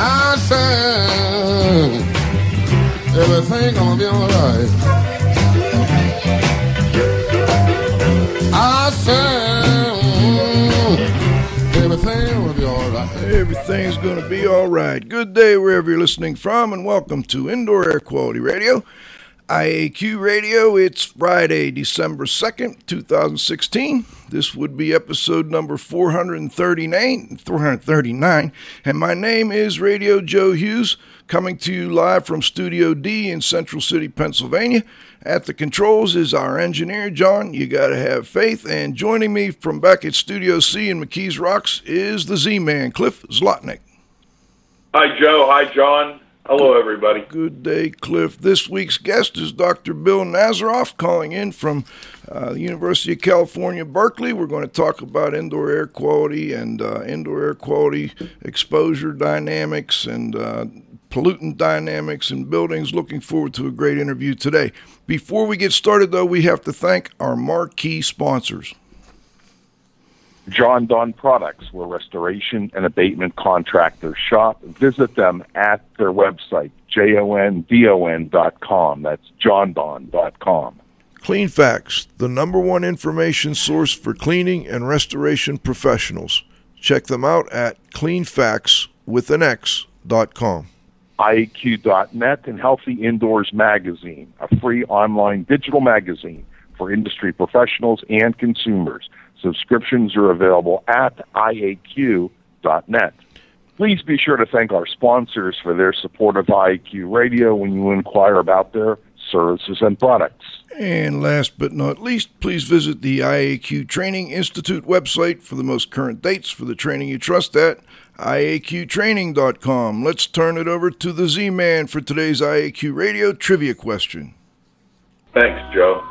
I said everything gonna be alright. I said everything will be alright. Everything's to be all right. Good day wherever you're listening from, and welcome to Indoor Air Quality Radio. IAQ Radio, it's Friday, December 2nd, 2016. This would be episode number 439, 439, and my name is Radio Joe Hughes, coming to you live from Studio D in Central City, Pennsylvania. At the controls is our engineer, John. You got to have faith. And joining me from back at Studio C in McKees Rocks is the Z Man, Cliff Zlotnick. Hi, Joe. Hi, John. Hello, everybody. Good day, Cliff. This week's guest is Dr. Bill Nazaroff, calling in from uh, the University of California, Berkeley. We're going to talk about indoor air quality and uh, indoor air quality exposure dynamics and uh, pollutant dynamics in buildings. Looking forward to a great interview today. Before we get started, though, we have to thank our marquee sponsors. Jon-Don Products, where restoration and abatement contractors shop. Visit them at their website, jondon.com. That's jondon.com. Cleanfax, the number one information source for cleaning and restoration professionals. Check them out at cleanfax.com. IAQ.net and Healthy Indoors Magazine, a free online digital magazine for industry professionals and consumers. Subscriptions are available at IAQ.net. Please be sure to thank our sponsors for their support of IAQ Radio when you inquire about their services and products. And last but not least, please visit the IAQ Training Institute website for the most current dates for the training you trust at IAQtraining.com. Let's turn it over to the Z Man for today's IAQ Radio trivia question. Thanks, Joe.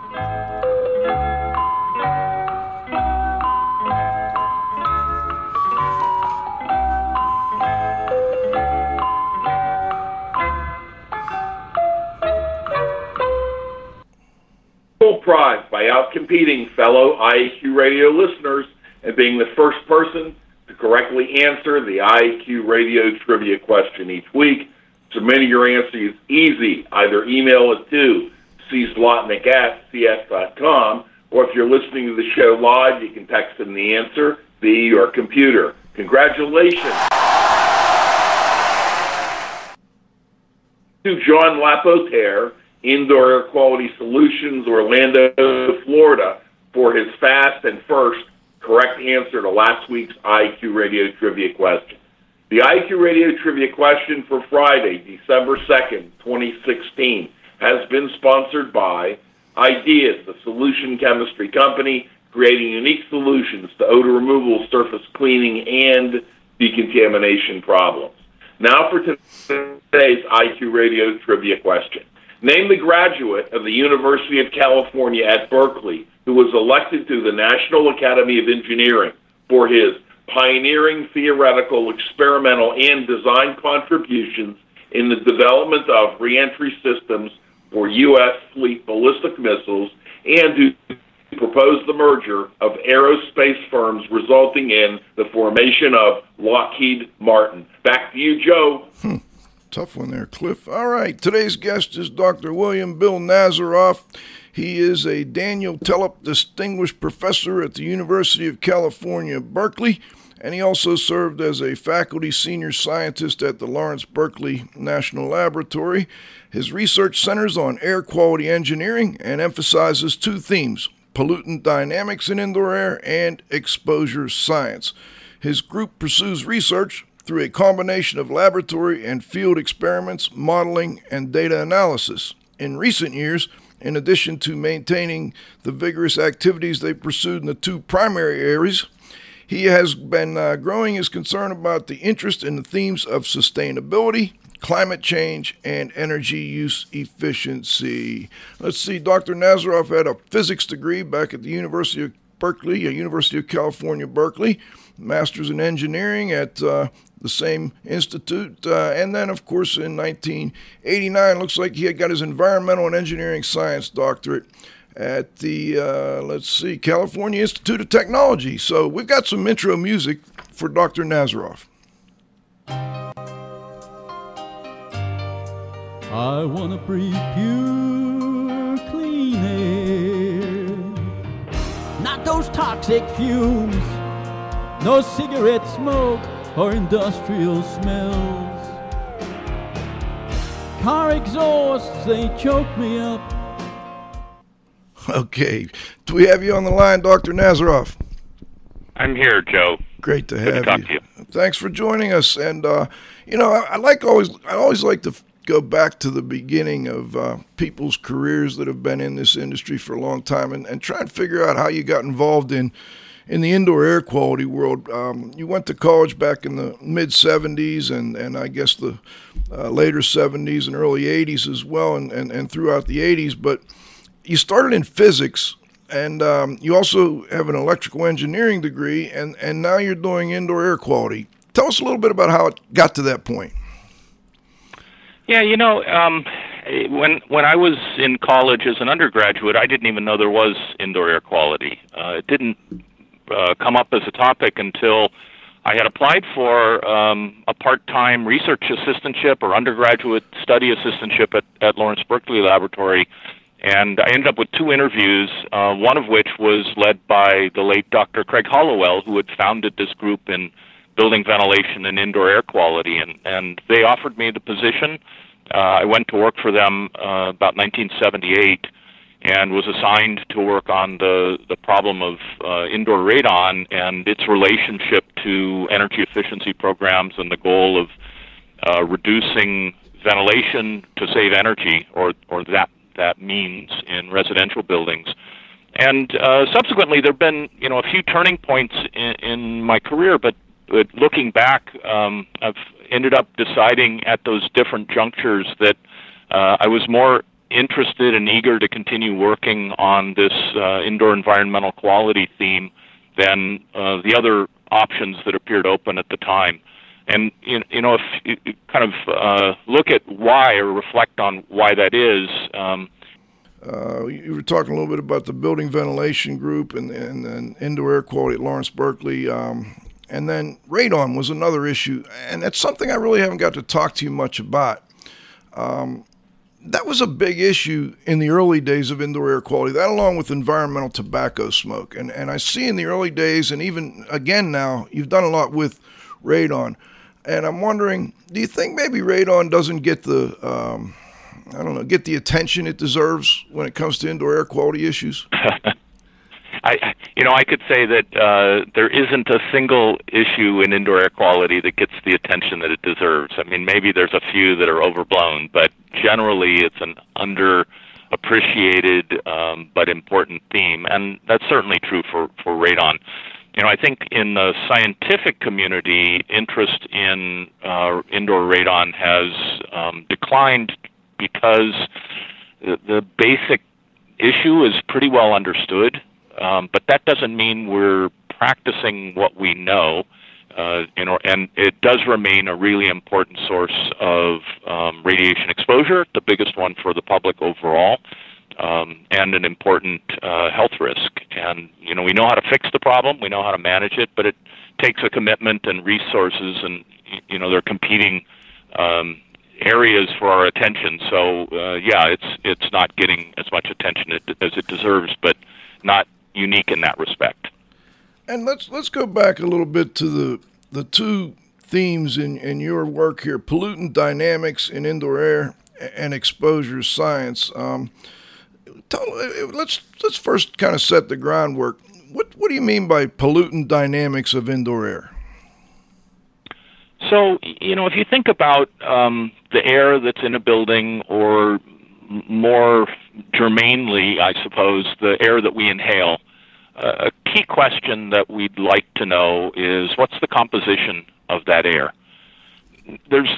By outcompeting fellow IAQ radio listeners and being the first person to correctly answer the IAQ radio trivia question each week. Submitting your answer is easy. Either email it to czlotnick at cs.com, or if you're listening to the show live, you can text in the answer via your computer. Congratulations to John Lapotere, Indoor Air Quality Solutions, Orlando, Florida, for his fast and first correct answer to last week's IAQ Radio Trivia question. The IAQ Radio Trivia question for Friday, December 2nd, 2016, has been sponsored by Ideas, the solution chemistry company creating unique solutions to odor removal, surface cleaning, and decontamination problems. Now for today's IAQ Radio Trivia question. Name the graduate of the University of California at Berkeley who was elected to the National Academy of Engineering for his pioneering theoretical, experimental, and design contributions in the development of reentry systems for U.S. fleet ballistic missiles and who proposed the merger of aerospace firms resulting in the formation of Lockheed Martin. Back to you, Joe. Hmm. Tough one there, Cliff. All right, today's guest is Dr. William Bill Nazaroff. He is a Daniel Tellep Distinguished Professor at the University of California, Berkeley, and he also served as a faculty senior scientist at the Lawrence Berkeley National Laboratory. His research centers on air quality engineering and emphasizes two themes pollutant dynamics in indoor air and exposure science. His group pursues research through a combination of laboratory and field experiments, modeling, and data analysis. In recent years, in addition to maintaining the vigorous activities they pursued in the two primary areas, he has been uh, growing his concern about the interest in the themes of sustainability, climate change, and energy use efficiency. Let's see, Dr. Nazaroff had a physics degree back at the University of Berkeley, a University of California, Berkeley, master's in engineering at uh, the same institute. Uh, and then, of course, in 1989, looks like he had got his environmental and engineering science doctorate at the, uh, let's see, California Institute of Technology. So we've got some intro music for Dr. Nazaroff. I want to breathe pure, clean air. Not those toxic fumes, no cigarette smoke or industrial smells. Car exhausts, they choke me up. Okay. Do we have you on the line, Dr. Nazaroff? I'm here, Joe. Great to Good to have talk you. to you. Thanks for joining us. And uh, you know, I, I like always I always like to f- go back to the beginning of uh, people's careers that have been in this industry for a long time and, and try and figure out how you got involved in in the indoor air quality world. Um, you went to college back in the mid 70s and, and I guess the uh, later 70s and early 80s as well, and, and, and throughout the 80s. But you started in physics and um, you also have an electrical engineering degree, and, and now you're doing indoor air quality. Tell us a little bit about how it got to that point. Yeah, you know, um, when when I was in college as an undergraduate, I didn't even know there was indoor air quality. Uh, it didn't uh, come up as a topic until I had applied for um, a part-time research assistantship or undergraduate study assistantship at, at Lawrence Berkeley Laboratory, and I ended up with two interviews. Uh, one of which was led by the late Dr. Craig Hollowell, who had founded this group in building ventilation and indoor air quality, and and they offered me the position. Uh, I went to work for them uh, about 1978 and was assigned to work on the the problem of uh, indoor radon and its relationship to energy efficiency programs and the goal of uh, reducing ventilation to save energy, or or that that means in residential buildings. And uh, subsequently, there have been you know a few turning points in, in my career, but, but looking back, um, I've ended up deciding at those different junctures that uh, I was more interested and eager to continue working on this uh, indoor environmental quality theme than uh, the other options that appeared open at the time. And you know, if you kind of uh, look at why or reflect on why that is, um, Uh, you were talking a little bit about the building ventilation group and, and, and indoor air quality at Lawrence Berkeley. Um, and then radon was another issue. And that's something I really haven't got to talk to you much about. Um, that was a big issue in the early days of indoor air quality, that along with environmental tobacco smoke. And, and I see in the early days, and even again now, you've done a lot with radon. And I'm wondering, do you think maybe radon doesn't get the, um, I don't know, get the attention it deserves when it comes to indoor air quality issues? I, you know, I could say that uh, there isn't a single issue in indoor air quality that gets the attention that it deserves. I mean, maybe there's a few that are overblown, but generally it's an underappreciated um, but important theme, and that's certainly true for for radon. You know, I think in the scientific community, interest in uh, indoor radon has um, declined because the, the basic issue is pretty well understood. Um, but that doesn't mean we're practicing what we know. Uh, you know, and it does remain a really important source of um, radiation exposure, the biggest one for the public overall, um, and an important uh, health risk. And you know, we know how to fix the problem, we know how to manage it, but it takes a commitment and resources, and you know, they're competing um, areas for our attention. So uh, yeah, it's it's not getting as much attention as it deserves, but not unique in that respect. And let's let's go back a little bit to the the two themes in, in your work here: pollutant dynamics in indoor air and exposure science. Um, tell, let's let's first kind of set the groundwork. What what do you mean by pollutant dynamics of indoor air? So you know, if you think about um, the air that's in a building, or more germanely, I suppose, the air that we inhale a key question that we'd like to know is what's the composition of that air? There's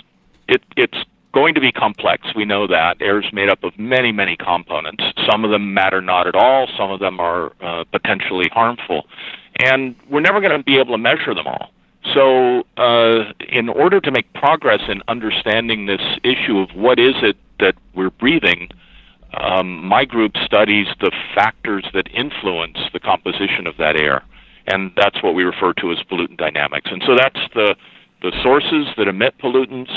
it, it's going to be complex. We know that air is made up of many, many components. Some of them matter not at all. Some of them are uh, potentially harmful, and we're never going to be able to measure them all. So, uh, in order to make progress in understanding this issue of what is it that we're breathing, um, my group studies the factors that influence the composition of that air, and that's what we refer to as pollutant dynamics. And so that's the the sources that emit pollutants,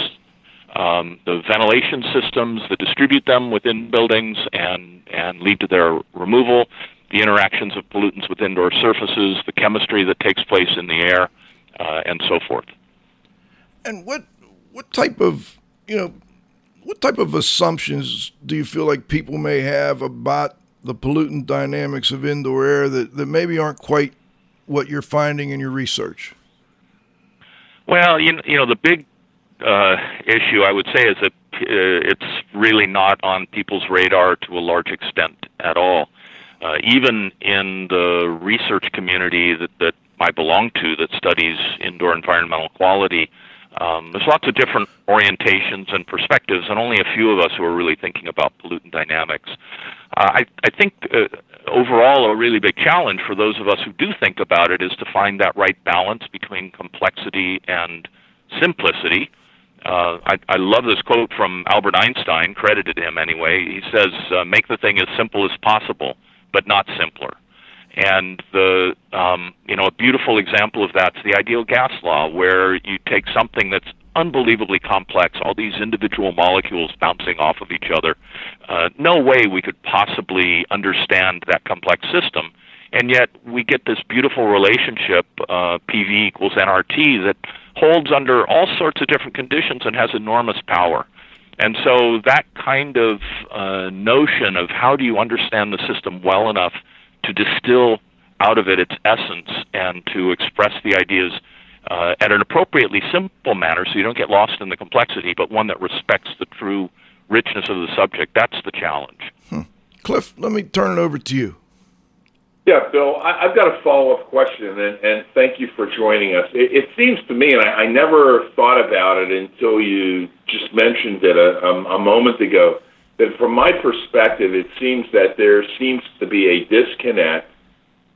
um, the ventilation systems that distribute them within buildings and, and lead to their removal, the interactions of pollutants with indoor surfaces, the chemistry that takes place in the air, uh, and so forth. And what what type of you know what type of assumptions do you feel like people may have about the pollutant dynamics of indoor air that, that maybe aren't quite what you're finding in your research? Well, you you know the big uh, issue I would say is that uh, it's really not on people's radar to a large extent at all. Uh, even in the research community that, that I belong to that studies indoor environmental quality, um, there's lots of different orientations and perspectives, and only a few of us who are really thinking about pollutant dynamics. Uh, I, I think uh, overall, a really big challenge for those of us who do think about it is to find that right balance between complexity and simplicity. Uh, I, I love this quote from Albert Einstein, credited him anyway. He says, uh, "Make the thing as simple as possible, but not simpler." And the um, you know a beautiful example of that's the ideal gas law, where you take something that's unbelievably complex, all these individual molecules bouncing off of each other. Uh, no way we could possibly understand that complex system, and yet we get this beautiful relationship, uh, PV equals nRT, that holds under all sorts of different conditions and has enormous power. And so that kind of uh, notion of how do you understand the system well enough to distill out of it its essence and to express the ideas uh, at an appropriately simple manner so you don't get lost in the complexity, but one that respects the true richness of the subject. That's the challenge. Hmm. Cliff, let me turn it over to you. Yeah, Bill, I, have got a follow up question, and, and, thank you for joining us. It, it seems to me, and I, I, never thought about it until you just mentioned it a, a, a moment ago, that from my perspective, it seems that there seems to be a disconnect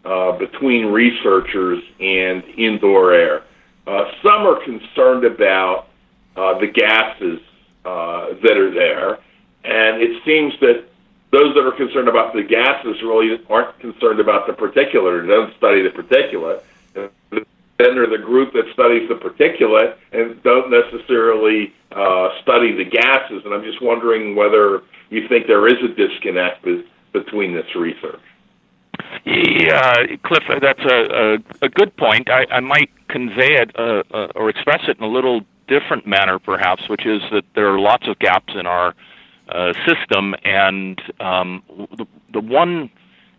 uh, between researchers and indoor air. Uh, some are concerned about uh, the gases uh, that are there, and it seems that those that are concerned about the gases really aren't concerned about the particulate, don't study the particulate. Then there's the group that studies the particulate and don't necessarily uh, study the gases. And I'm just wondering whether you think there is a disconnect between this research. Yeah, Cliff, that's a, a, a good point. I, I might convey it uh, uh, or express it in a little different manner, perhaps, which is that there are lots of gaps in our uh, system, and um, the, the one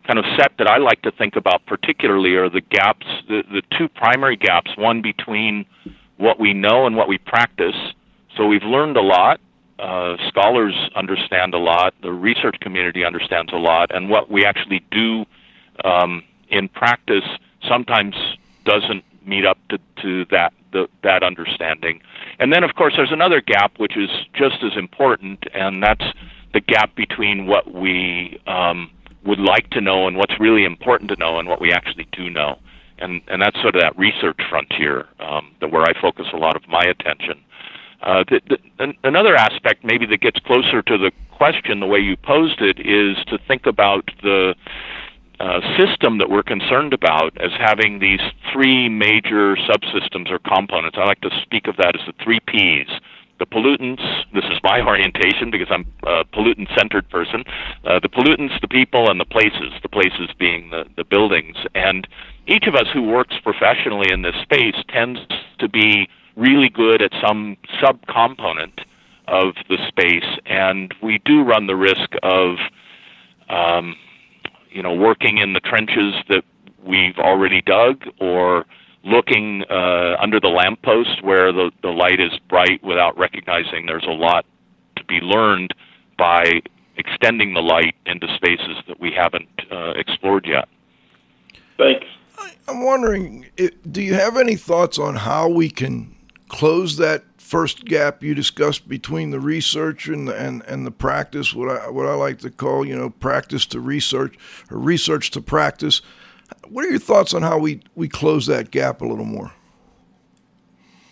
kind of set that I like to think about particularly are the gaps, the, the two primary gaps, one between what we know and what we practice. So we've learned a lot. Uh, scholars understand a lot. The research community understands a lot, and what we actually do um, in practice sometimes doesn't meet up to, to that the, that understanding. And then, of course, there's another gap which is just as important, and that's the gap between what we um, would like to know and what's really important to know and what we actually do know. And, and that's sort of that research frontier um, that where I focus a lot of my attention. Uh, the, the, another aspect, maybe that gets closer to the question, the way you posed it, is to think about the uh, system that we're concerned about as having these three major subsystems or components. I like to speak of that as the three P's. The pollutants, this is my orientation because I'm a pollutant centered person. Uh, the pollutants, the people, and the places, the places being the, the buildings. And each of us who works professionally in this space tends to be really good at some subcomponent of the space, and we do run the risk of um, you know, working in the trenches that we've already dug or looking uh, under the lamppost where the, the light is bright without recognizing there's a lot to be learned by extending the light into spaces that we haven't uh, explored yet. Thanks. I'm wondering, do you have any thoughts on how we can close that first gap you discussed between the research and and, and the practice, what I what I like to call you know practice to research or research to practice. What are your thoughts on how we, we close that gap a little more?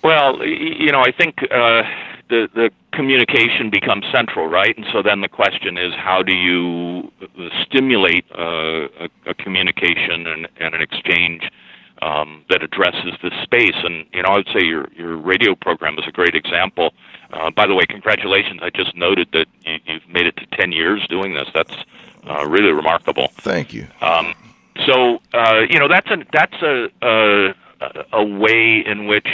Well, you know, I think uh, the the communication becomes central, right? And so then the question is, how do you stimulate uh, a, a, communication and, and an exchange um, that addresses this space. And you know, I would say your your radio program is a great example. Uh, by the way, congratulations! I just noted that you, you've made it to ten years doing this. That's uh, really remarkable. Thank you. Um, so uh, you know that's a that's a, a a way in which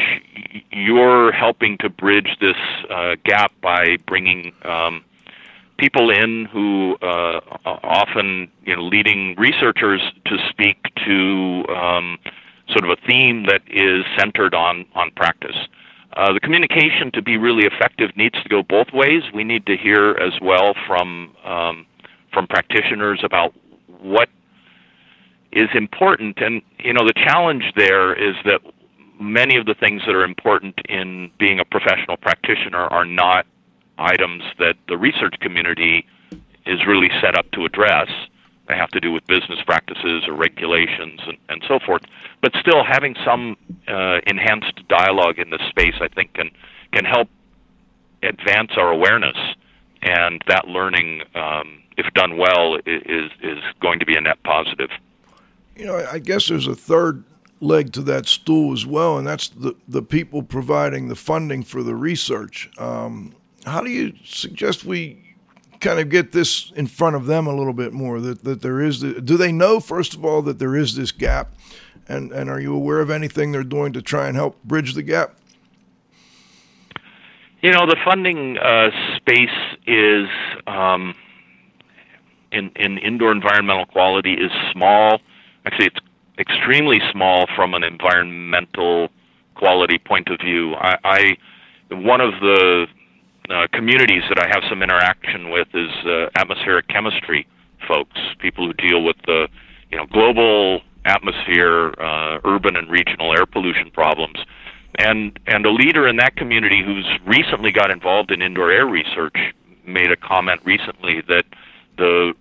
you're helping to bridge this uh, gap by bringing um, people in who uh, often you know leading researchers to speak to um, sort of a theme that is centered on on practice. Uh, the communication to be really effective needs to go both ways. We need to hear as well from um, from practitioners about what is important. And you know, the challenge there is that many of the things that are important in being a professional practitioner are not items that the research community is really set up to address. They have to do with business practices or regulations and, and so forth. But still, having some uh, enhanced dialogue in this space, I think, can can help advance our awareness, and that learning, um, if done well, is is going to be a net positive. You know, I guess there's a third leg to that stool as well, and that's the, the people providing the funding for the research. Um, how do you suggest we kind of get this in front of them a little bit more? That, that there is, the, do they know, first of all, that there is this gap? And, and are you aware of anything they're doing to try and help bridge the gap? You know, the funding uh, space is um, in, in indoor environmental quality is small. Actually, it's extremely small from an environmental quality point of view. I, I one of the uh, communities that I have some interaction with is uh, atmospheric chemistry folks, people who deal with the you know global atmosphere, uh, urban and regional air pollution problems. And and a leader in that community who's recently got involved in indoor air research made a comment recently that the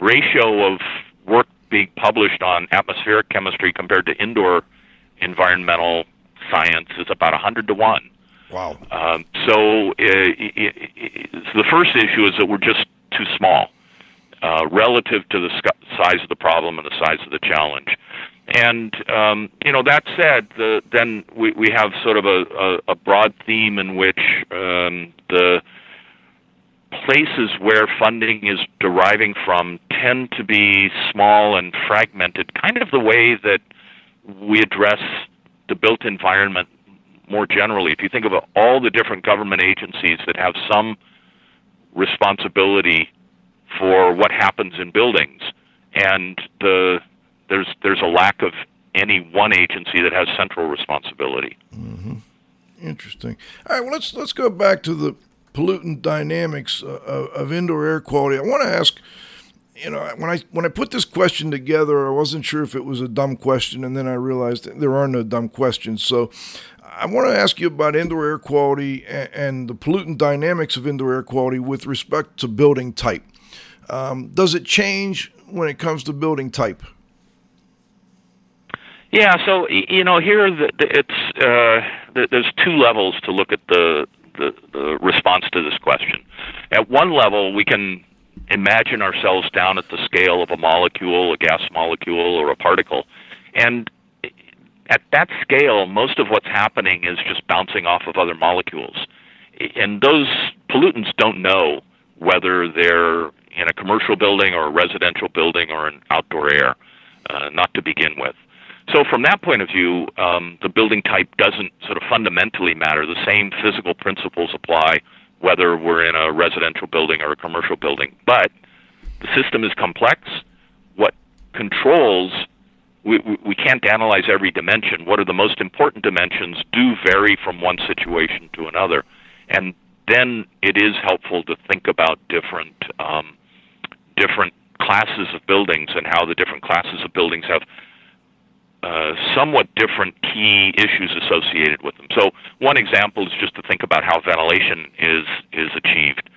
ratio of work being published on atmospheric chemistry compared to indoor environmental science is about 100 to 1. Wow. Um, so, uh, it, it, it, the first issue is that we're just too small uh, relative to the sc- size of the problem and the size of the challenge. And um, you know that said, the, then we, we have sort of a, a, a broad theme in which um, the places where funding is deriving from tend to be small and fragmented, kind of the way that we address the built environment more generally. If you think about all the different government agencies that have some responsibility for what happens in buildings, and the there's there's a lack of any one agency that has central responsibility. Mm-hmm. Interesting. All right, well let's let's go back to the pollutant dynamics uh, of indoor air quality. I want to ask, you know, when I when I put this question together, I wasn't sure if it was a dumb question, and then I realized there are no dumb questions. So, I want to ask you about indoor air quality and, the pollutant dynamics of indoor air quality with respect to building type. Um, does it change when it comes to building type? Yeah, so you know, here it's uh, there's two levels to look at the the, the response to this question. At one level, we can imagine ourselves down at the scale of a molecule, a gas molecule, or a particle. And at that scale, most of what's happening is just bouncing off of other molecules. And those pollutants don't know whether they're in a commercial building or a residential building or in outdoor air, uh, not to begin with. So from that point of view, um, the building type doesn't sort of fundamentally matter. The same physical principles apply whether we're in a residential building or a commercial building. But the system is complex. What controls we, we can't analyze every dimension. What are the most important dimensions do vary from one situation to another, and then it is helpful to think about different um, different classes of buildings and how the different classes of buildings have uh, somewhat different key issues associated with them. So one example is just to think about how ventilation is is achieved.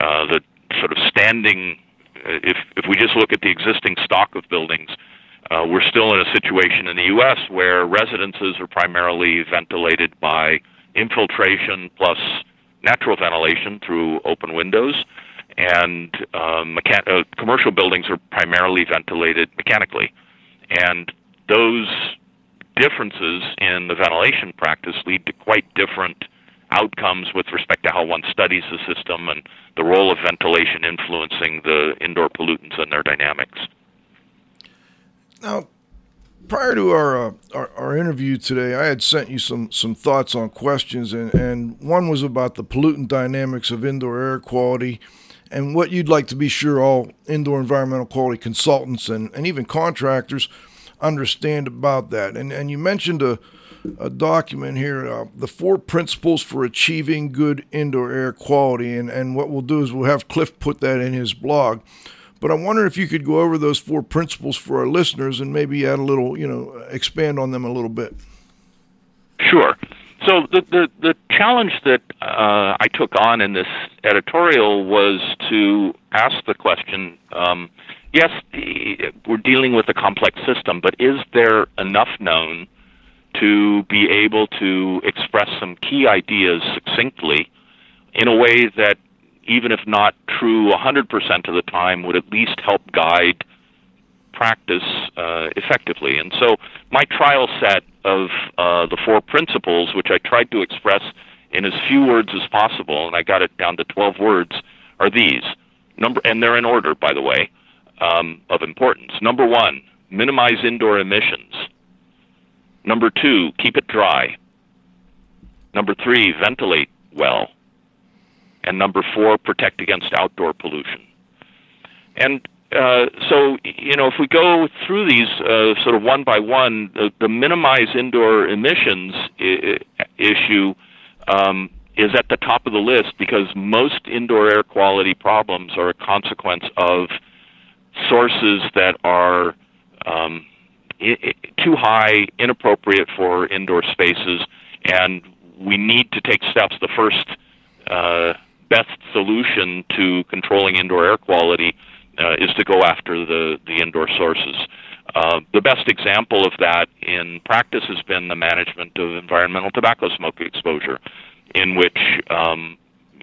Uh, the sort of standing, uh, if if we just look at the existing stock of buildings, uh, we're still in a situation in the U.S. where residences are primarily ventilated by infiltration plus natural ventilation through open windows, and um, mechan- uh, commercial buildings are primarily ventilated mechanically. And those differences in the ventilation practice lead to quite different outcomes with respect to how one studies the system and the role of ventilation influencing the indoor pollutants and their dynamics. Now, prior to our, uh, our, our interview today, I had sent you some some thoughts on questions, and, and one was about the pollutant dynamics of indoor air quality, and what you'd like to be sure all indoor environmental quality consultants and, and even contractors understand about that. And and you mentioned a a document here, uh, the four principles for achieving good indoor air quality, and and what we'll do is we'll have Cliff put that in his blog. But I wonder if you could go over those four principles for our listeners and maybe add a little, you know, expand on them a little bit. Sure. So the the, the challenge that uh, I took on in this editorial was to ask the question: um, Yes, we're dealing with a complex system, but is there enough known to be able to express some key ideas succinctly in a way that even if not true 100% of the time, would at least help guide practice uh, effectively. And so my trial set of uh, the four principles, which I tried to express in as few words as possible, and I got it down to 12 words, are these. Number, and they're in order, by the way, um, of importance. Number one, minimize indoor emissions. Number two, keep it dry. Number three, ventilate well and number four, protect against outdoor pollution. And uh, so, you know, if we go through these uh, sort of one by one, the, the minimize indoor emissions I- issue um, is at the top of the list because most indoor air quality problems are a consequence of sources that are um, I- too high, inappropriate for indoor spaces, and we need to take steps. The first uh, best solution to controlling indoor air quality uh, is to go after the, the indoor sources. Uh, the best example of that in practice has been the management of environmental tobacco smoke exposure, in which, um,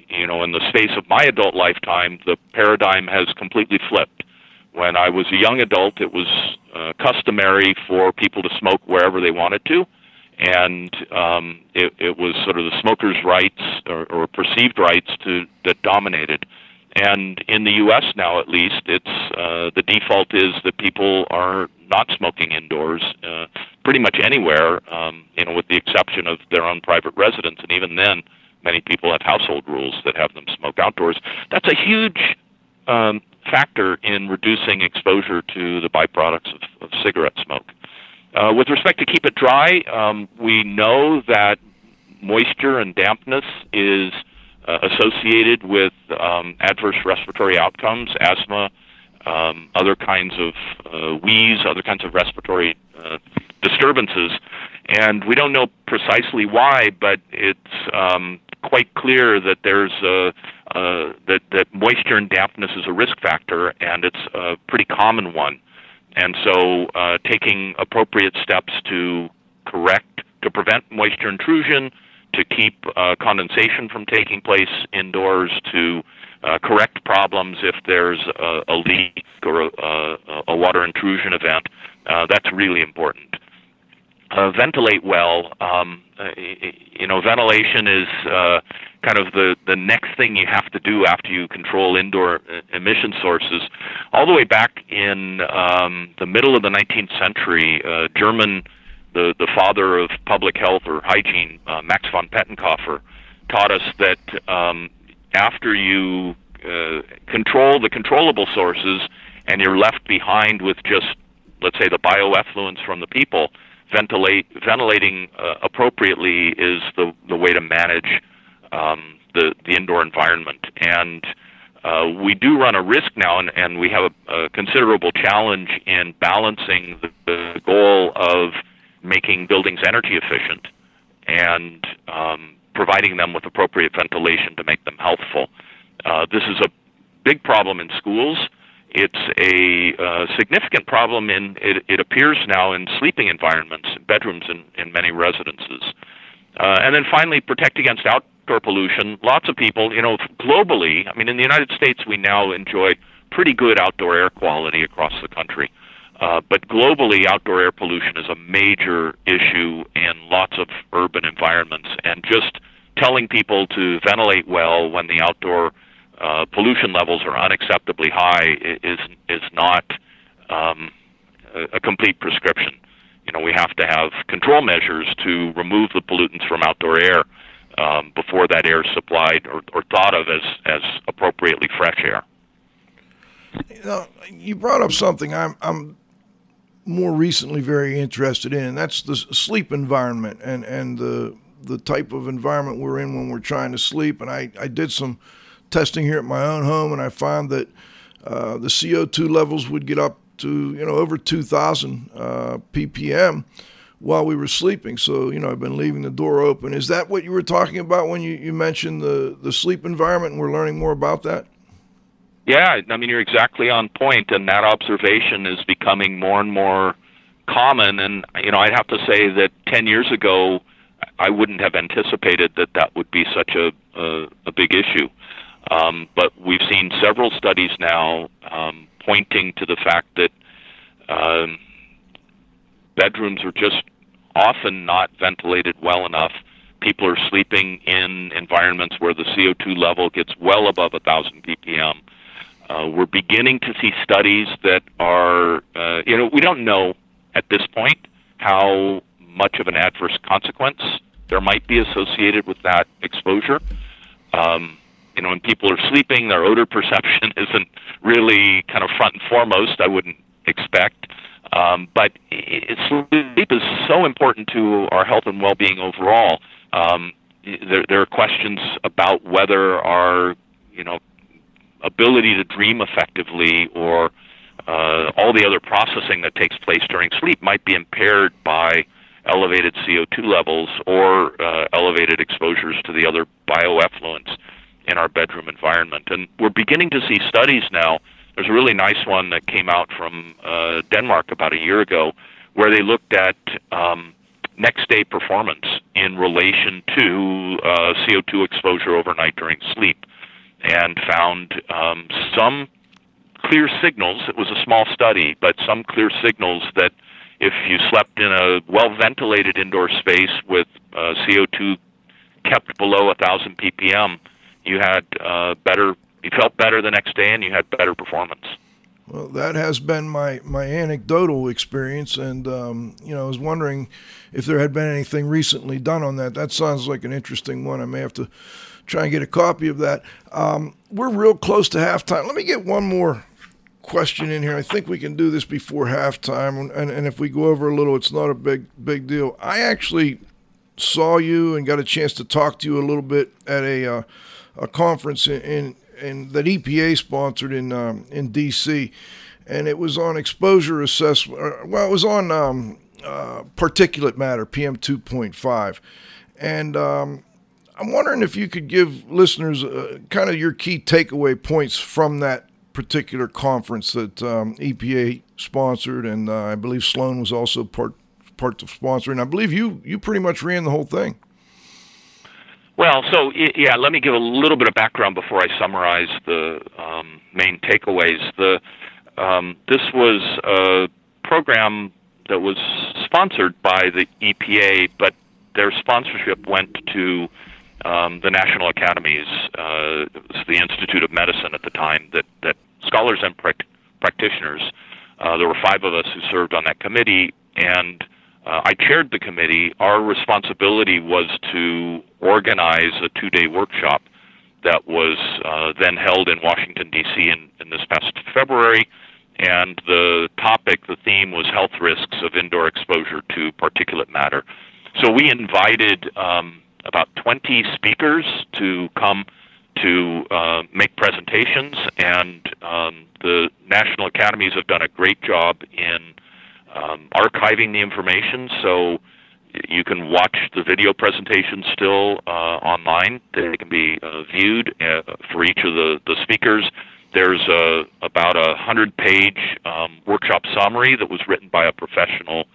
you know, in the space of my adult lifetime, the paradigm has completely flipped. When I was a young adult, it was uh, customary for people to smoke wherever they wanted to and um, it, it was sort of the smokers' rights or, or perceived rights to that dominated. And in the U.S. now, at least, it's uh, the default is that people are not smoking indoors, uh, pretty much anywhere, um, you know, with the exception of their own private residence. And even then, many people have household rules that have them smoke outdoors. That's a huge um, factor in reducing exposure to the byproducts of, of cigarette smoke. Uh, with respect to keep it dry, um, we know that moisture and dampness is uh, associated with um, adverse respiratory outcomes, asthma, um, other kinds of uh, wheeze, other kinds of respiratory uh, disturbances. And we don't know precisely why, but it's um, quite clear that there's a, uh, that, that moisture and dampness is a risk factor, and it's a pretty common one. And so, uh, taking appropriate steps to correct, to prevent moisture intrusion, to keep uh, condensation from taking place indoors, to uh, correct problems if there's a, a leak or a, a, water intrusion event, uh, that's really important. Uh, ventilate well. Um, uh, you know, ventilation is uh, kind of the, the next thing you have to do after you control indoor uh, emission sources. All the way back in um, the middle of the 19th century, uh, German, the, the father of public health or hygiene, uh, Max von Pettenkofer, taught us that um, after you uh, control the controllable sources and you're left behind with just, let's say, the bioeffluents from the people, ventilate, ventilating uh, appropriately is the, the way to manage um, the the indoor environment. And uh, we do run a risk now, and, and we have a, a considerable challenge in balancing the, the goal of making buildings energy efficient and um, providing them with appropriate ventilation to make them healthful. Uh, this is a big problem in schools. It's a uh, significant problem in it, it appears now in sleeping environments, bedrooms in, in many residences. Uh, and then finally, protect against outdoor pollution. Lots of people, you know, globally, I mean, in the United States, we now enjoy pretty good outdoor air quality across the country. Uh, but globally, outdoor air pollution is a major issue in lots of urban environments, and just telling people to ventilate well when the outdoor uh, pollution levels are unacceptably high is is not um, a, complete prescription. You know, we have to have control measures to remove the pollutants from outdoor air um, before that air is supplied or, or thought of as as appropriately fresh air. You, know, you brought up something I'm I'm more recently very interested in, and that's the sleep environment and and the the type of environment we're in when we're trying to sleep. And I I did some testing here at my own home, and I found that uh, the CO2 levels would get up to you know over 2,000 uh, ppm while we were sleeping. So you know I've been leaving the door open. Is that what you were talking about when you, you mentioned the the sleep environment? And we're learning more about that. Yeah, I mean you're exactly on point, and that observation is becoming more and more common. And you know I'd have to say that 10 years ago. I wouldn't have anticipated that that would be such a a, a big issue. Um, but we've seen several studies now um, pointing to the fact that um, bedrooms are just often not ventilated well enough. People are sleeping in environments where the CO2 level gets well above 1,000 ppm. Uh, we're beginning to see studies that are, uh, you know, we don't know at this point how much of an adverse consequence there might be associated with that exposure. Um, you know, when people are sleeping, their odor perception isn't really kind of front and foremost. I wouldn't expect. Um, but sleep is so important to our health and well-being overall. Um, there, there are questions about whether our, you know, ability to dream effectively or uh, all the other processing that takes place during sleep might be impaired by elevated CO2 levels or uh, elevated exposures to the other bioeffluents in our bedroom environment. And we're beginning to see studies now. There's a really nice one that came out from uh, Denmark about a year ago where they looked at um, next day performance in relation to uh, CO2 exposure overnight during sleep and found um, some clear signals. It was a small study, but some clear signals that if you slept in a well ventilated indoor space with uh, CO2 kept below 1,000 ppm, you had uh, better, you felt better the next day, and you had better performance. Well, that has been my, my anecdotal experience, and um, you know, I was wondering if there had been anything recently done on that. That sounds like an interesting one. I may have to try and get a copy of that. Um, we're real close to halftime. Let me get one more question in here. I think we can do this before halftime, and, and if we go over a little, it's not a big big deal. I actually saw you and got a chance to talk to you a little bit at a uh, a conference in, in, in that EPA sponsored in um, in DC, and it was on exposure assessment. Well, it was on um, uh, particulate matter, PM two point five, and um, I'm wondering if you could give listeners uh, kind of your key takeaway points from that particular conference that um, EPA sponsored, and uh, I believe Sloan was also part part of sponsoring. I believe you you pretty much ran the whole thing. Well, so yeah, let me give a little bit of background before I summarize the um, main takeaways. The um, this was a program that was sponsored by the EPA, but their sponsorship went to um, the national academies. Uh, the Institute of Medicine at the time that that scholars and pra- practitioners. Uh, there were five of us who served on that committee, and uh, I chaired the committee. Our responsibility was to organize a two day workshop that was uh, then held in Washington, D.C. In, in this past February. And the topic, the theme was health risks of indoor exposure to particulate matter. So we invited um, about 20 speakers to come to uh, make presentations, and um, the National Academies have done a great job in um, archiving the information. So you can watch the video presentation still uh, online. They can be uh, viewed uh, for each of the, the speakers. There's a, about a hundred page um, workshop summary that was written by a professional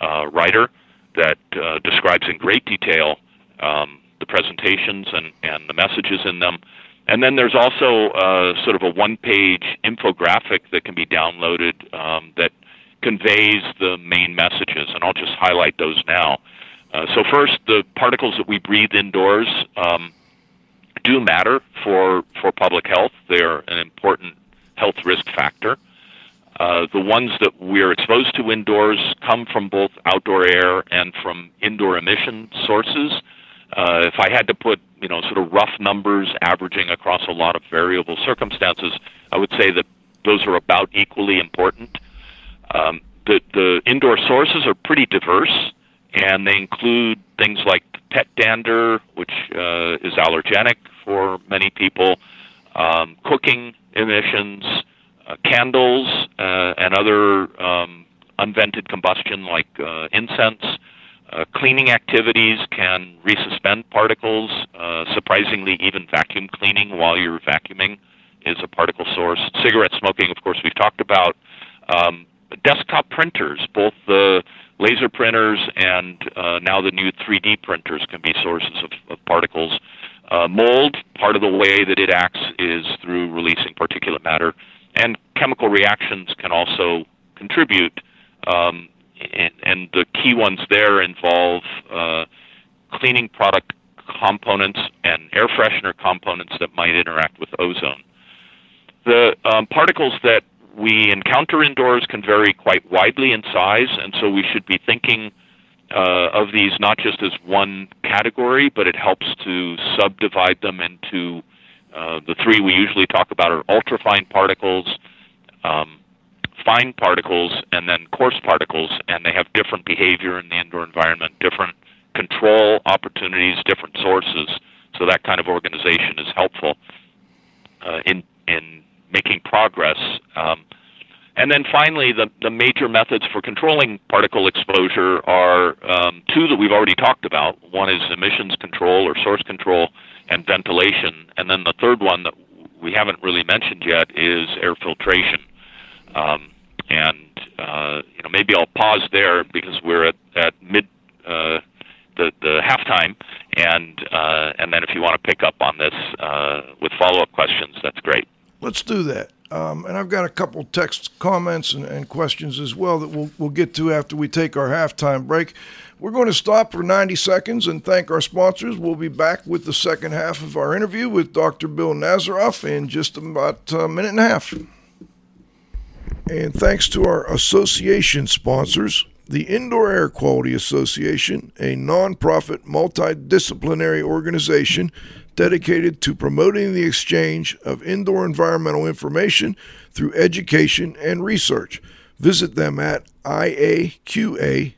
uh, writer that uh, describes in great detail um, the presentations and, and the messages in them. And then there's also uh, sort of a one page infographic that can be downloaded um, that conveys the main messages, and I'll just highlight those now. Uh, so first, the particles that we breathe indoors um, do matter for for public health. They're an important health risk factor. Uh, the ones that we're exposed to indoors come from both outdoor air and from indoor emission sources. Uh, if I had to put, you know, sort of rough numbers averaging across a lot of variable circumstances, I would say that those are about equally important. Um, the, the indoor sources are pretty diverse, and they include things like pet dander, which uh, is allergenic for many people, um, cooking emissions, uh, candles, uh, and other um, unvented combustion like uh, incense. Uh, cleaning activities can resuspend particles. Uh, surprisingly, even vacuum cleaning while you're vacuuming is a particle source. Cigarette smoking, of course, we've talked about. Um, desktop printers, both the laser printers and uh, now the new 3D printers can be sources of, of particles. Uh, mold, part of the way that it acts is through releasing particulate matter, and chemical reactions can also contribute. Um, and, and, the key ones there involve uh, cleaning product components and air freshener components that might interact with ozone. The um, particles that we encounter indoors can vary quite widely in size, and so we should be thinking uh, of these not just as one category, but it helps to subdivide them into uh, the three we usually talk about are ultrafine particles, um, fine particles, and then coarse particles, and they have different behavior in the indoor environment, different control opportunities, different sources. So that kind of organization is helpful uh, in in making progress. Um, and then finally, the, the major methods for controlling particle exposure are um, two that we've already talked about. One is emissions control or source control and ventilation. And then the third one that we haven't really mentioned yet is air filtration. Um, and uh, you know maybe I'll pause there because we're at, at mid uh, the the halftime, and uh, and then if you want to pick up on this uh, with follow up questions, that's great. Let's do that. Um, and I've got a couple text comments and, and, questions as well that we'll, we'll get to after we take our halftime break. We're going to stop for 90 seconds and thank our sponsors. We'll be back with the second half of our interview with Dr. Bill Nazaroff in just about a minute and a half. And thanks to our association sponsors, the Indoor Air Quality Association, a nonprofit multidisciplinary organization dedicated to promoting the exchange of indoor environmental information through education and research. Visit them at iaqa.org.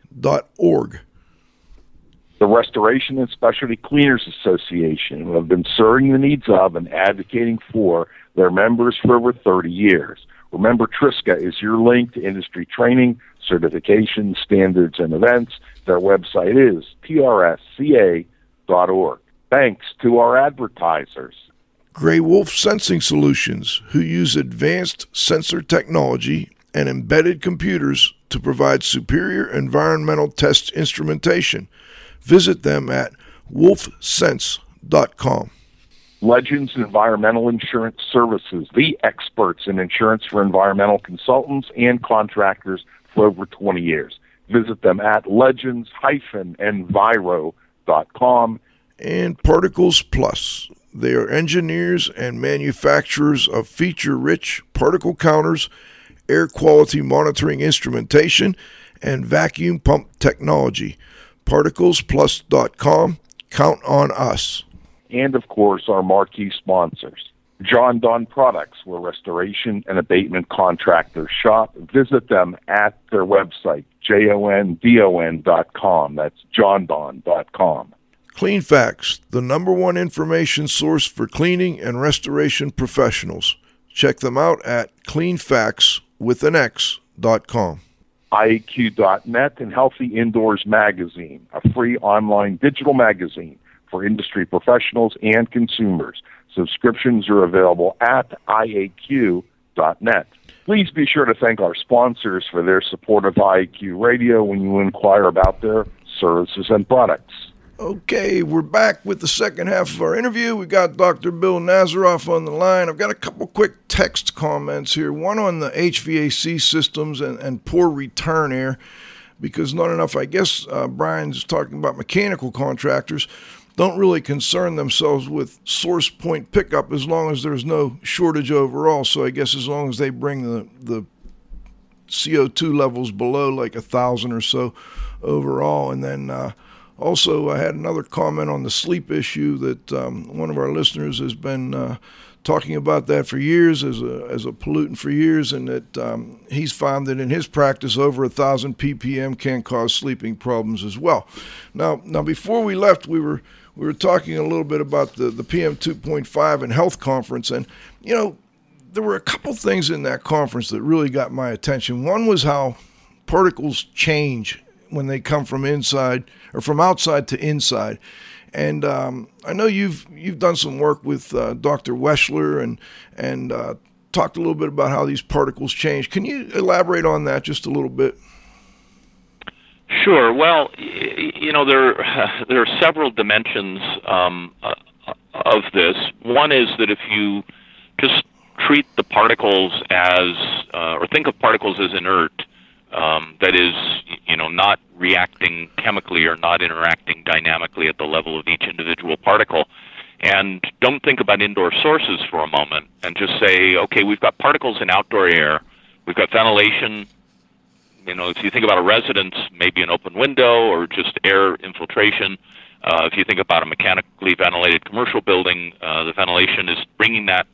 The Restoration and Specialty Cleaners Association have been serving the needs of and advocating for their members for over 30 years. Remember, Triska is your link to industry training, certification, standards, and events. Their website is trsca.org. Thanks to our advertisers. Gray Wolf Sensing Solutions, who use advanced sensor technology and embedded computers to provide superior environmental test instrumentation. Visit them at wolfsense.com. Legends Environmental Insurance Services, the experts in insurance for environmental consultants and contractors for over 20 years. Visit them at legends-enviro.com and Particles Plus. They are engineers and manufacturers of feature rich particle counters, air quality monitoring instrumentation, and vacuum pump technology. ParticlesPlus.com. Count on us. And of course, our marquee sponsors. Jon-Don Products, where restoration and abatement contractors shop. Visit them at their website, jondon.com. That's jondon.com. Cleanfax, the number one information source for cleaning and restoration professionals. Check them out at cleanfax.com. IAQ.net and Healthy Indoors Magazine, a free online digital magazine for industry professionals and consumers. Subscriptions are available at IAQ.net. Please be sure to thank our sponsors for their support of IAQ Radio when you inquire about their services and products. Okay, we're back with the second half of our interview. We got Dr. Bill Nazaroff on the line. I've got a couple quick text comments here. One on the HVAC systems and, and poor return air, because not enough, I guess uh, Brian's talking about mechanical contractors don't really concern themselves with source point pickup as long as there's no shortage overall. So I guess as long as they bring the, the CO2 levels below like a thousand or so overall, and then uh, also, I had another comment on the sleep issue that um, one of our listeners has been uh, talking about that for years as a as a pollutant for years, and that um, he's found that in his practice, over a thousand ppm can cause sleeping problems as well. Now, now before we left, we were we were talking a little bit about the the PM 2.5 and health conference, and you know there were a couple things in that conference that really got my attention. One was how particles change when they come from inside or from outside to inside. And um, I know you've you've done some work with uh, Dr. Weschler and and uh, talked a little bit about how these particles change. Can you elaborate on that just a little bit? Sure. Well, you know there there are several dimensions um, uh, of this. One is that if you just treat the particles as uh, or think of particles as inert, um, that is, you know, not reacting chemically or not interacting dynamically at the level of each individual particle. And don't think about indoor sources for a moment and just say, okay, we've got particles in outdoor air, we've got ventilation. You know, if you think about a residence, maybe an open window or just air infiltration. Uh, if you think about a mechanically ventilated commercial building, uh, the ventilation is bringing that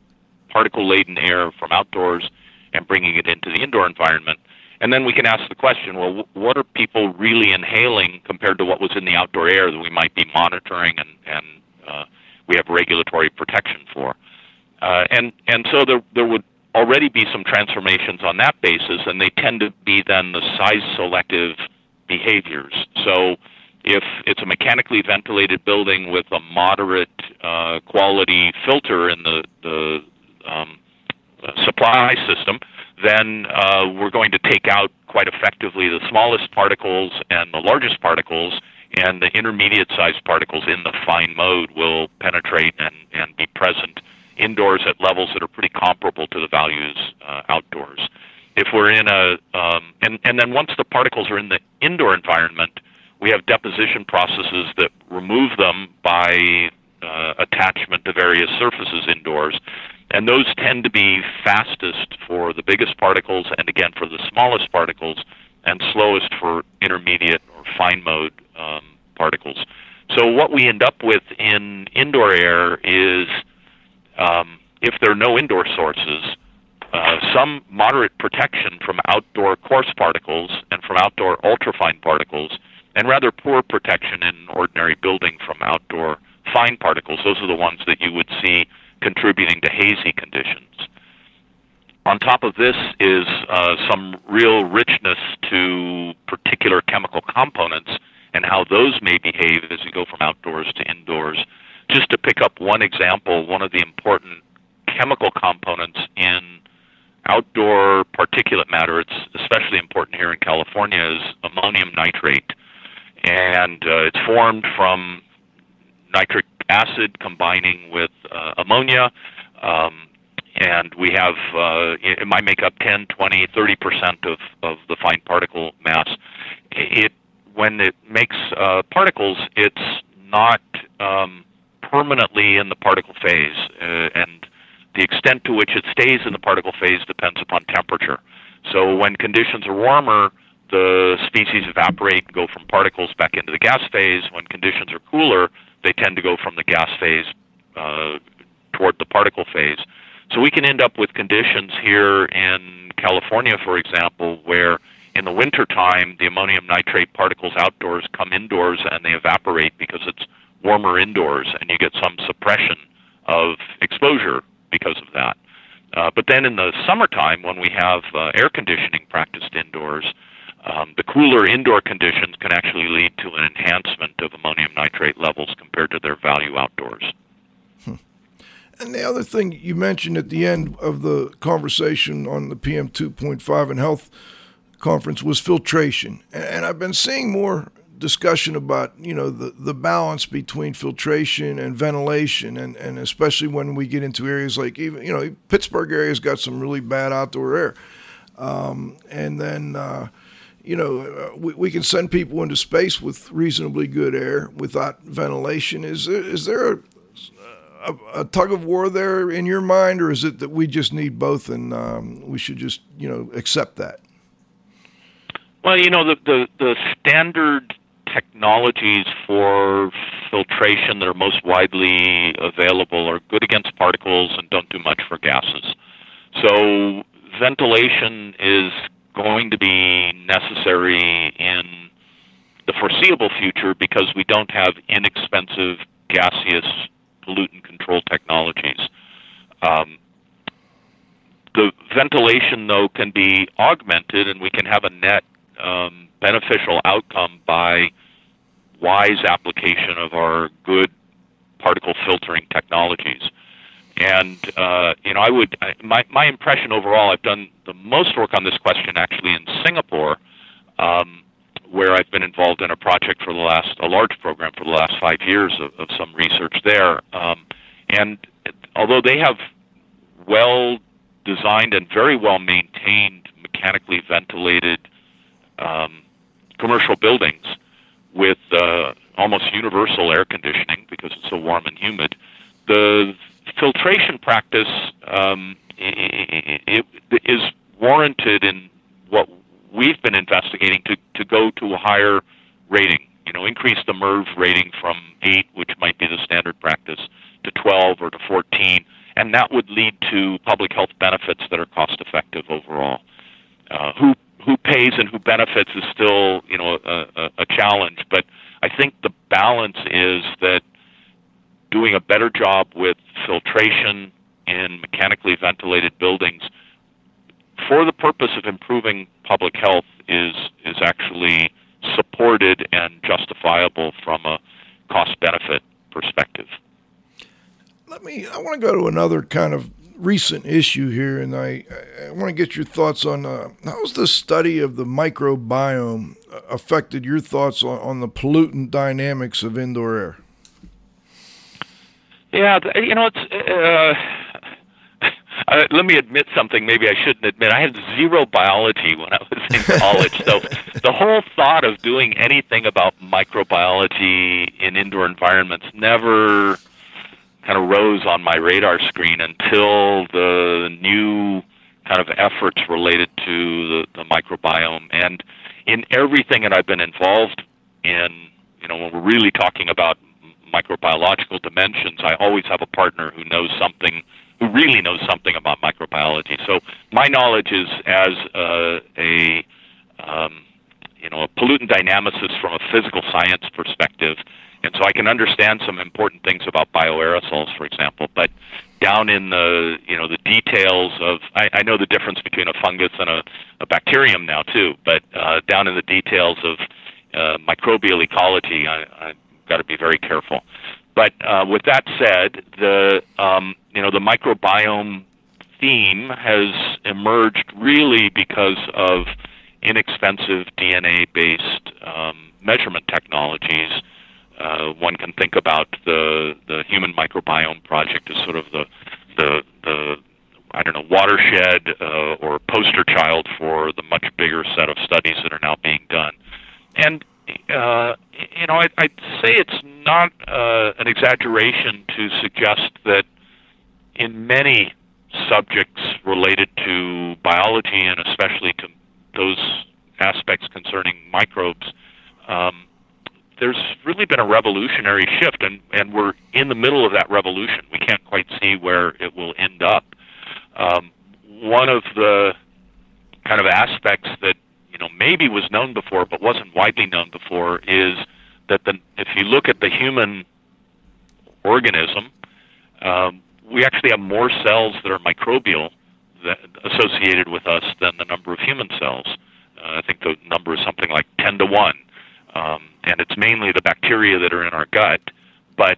particle laden air from outdoors and bringing it into the indoor environment. And then we can ask the question, well, what are people really inhaling compared to what was in the outdoor air that we might be monitoring and, and uh, we have regulatory protection for? Uh, and, and so there, there would already be some transformations on that basis, and they tend to be then the size selective behaviors. So if it's a mechanically ventilated building with a moderate uh, quality filter in the, the um, supply system, then uh, we're going to take out quite effectively the smallest particles and the largest particles, and the intermediate sized particles in the fine mode will penetrate and, and be present indoors at levels that are pretty comparable to the values uh, outdoors. If we're in a, um, and, and then once the particles are in the indoor environment, we have deposition processes that remove them by uh, attachment to various surfaces indoors and those tend to be fastest for the biggest particles and again for the smallest particles and slowest for intermediate or fine mode um, particles. So what we end up with in indoor air is um, if there are no indoor sources, uh, some moderate protection from outdoor coarse particles and from outdoor ultrafine particles, and rather poor protection in ordinary building from outdoor fine particles. Those are the ones that you would see contributing to hazy conditions. On top of this is uh, some real richness to particular chemical components and how those may behave as you go from outdoors to indoors. Just to pick up one example, one of the important chemical components in outdoor particulate matter, it's especially important here in California, is ammonium nitrate. And uh, it's formed from nitric acid combining with uh, ammonia. Um, and we have, uh, it might make up 10, 20, 30% of, of the fine particle mass. It, when it makes uh, particles, it's not um, permanently in the particle phase, uh, and the extent to which it stays in the particle phase depends upon temperature. So when conditions are warmer, the species evaporate and go from particles back into the gas phase. When conditions are cooler, they tend to go from the gas phase uh, toward the particle phase. So we can end up with conditions here in California, for example, where in the wintertime the ammonium nitrate particles outdoors come indoors and they evaporate because it's warmer indoors, and you get some suppression of exposure because of that. Uh, but then in the summertime, when we have uh, air conditioning practiced indoors, um, the cooler indoor conditions can actually lead to an enhancement of ammonium nitrate levels compared to their value outdoors. Hmm. And the other thing you mentioned at the end of the conversation on the PM 2.5 and health conference was filtration. And I've been seeing more discussion about you know the the balance between filtration and ventilation, and and especially when we get into areas like even you know Pittsburgh area's got some really bad outdoor air, um, and then. Uh, you know, uh, we, we can send people into space with reasonably good air without ventilation. Is there, is there a, a, a, tug of war there in your mind, or is it that we just need both and um, we should just, you know, accept that? Well, you know, the, the, the standard technologies for filtration that are most widely available are good against particles and don't do much for gases. So ventilation is going to be necessary in the foreseeable future because we don't have inexpensive gaseous pollutant control technologies. Um, the ventilation, though, can be augmented, and we can have a net um, beneficial outcome by wise application of our good particle filtering technologies. And uh, you know, I would my my impression overall. I've done the most work on this question actually in Singapore, um, where I've been involved in a project for the last a large program for the last five years of, of some research there. Um, and although they have well designed and very well maintained mechanically ventilated um, commercial buildings with uh, almost universal air conditioning because it's so warm and humid, the filtration practice um, it, warranted in what we've been investigating to, to go to a higher rating. You know, increase the MERV rating from 8, which might be the standard practice, to 12 or to 14, and that would lead to public health benefits that are cost effective overall. Uh, who who pays and who benefits is still you know a, a, a challenge, but I think the balance is that doing a better job with filtration in mechanically ventilated buildings for the purpose of improving public health is is actually supported and justifiable from a cost benefit perspective. Let me I want to go to another kind of recent issue here and I, I want to get your thoughts on uh, how's the study of the microbiome affected your thoughts on, on the pollutant dynamics of indoor air? Yeah, you know, it's. Uh, uh, let me admit something. Maybe I shouldn't admit. I had zero biology when I was in college, so the whole thought of doing anything about microbiology in indoor environments never kind of rose on my radar screen until the new kind of efforts related to the, the microbiome. And in everything that I've been involved in, you know, when we're really talking about microbiological dimensions, I always have a partner who knows something, who really knows something about microbiology. So my knowledge is as uh, a um, you know a pollutant dynamicist from a physical science perspective, and so I can understand some important things about bioaerosols, for example. But down in the you know the details of I, I know the difference between a fungus and a, a bacterium now too, but uh, down in the details of uh, microbial ecology, I, I got to be very careful. But uh, with that said, the um, you know the microbiome theme has emerged really because of inexpensive DNA-based um, measurement technologies. Uh, one can think about the the Human Microbiome Project as sort of the the the I don't know watershed uh, or poster child for the much bigger set of studies that are now being done. And uh, you know, I'd, I'd say it's not uh, an exaggeration to suggest that in many subjects related to biology and especially to those aspects concerning microbes, um, there's really been a revolutionary shift, and, and we're in the middle of that revolution. We can't quite see where it will end up. Um, one of the kind of aspects that you know maybe was known before but wasn't widely known before is that the if you look at the human organism, um, we actually have more cells that are microbial that, associated with us than the number of human cells. Uh, I think the number is something like 10 to 1. Um, and it's mainly the bacteria that are in our gut. But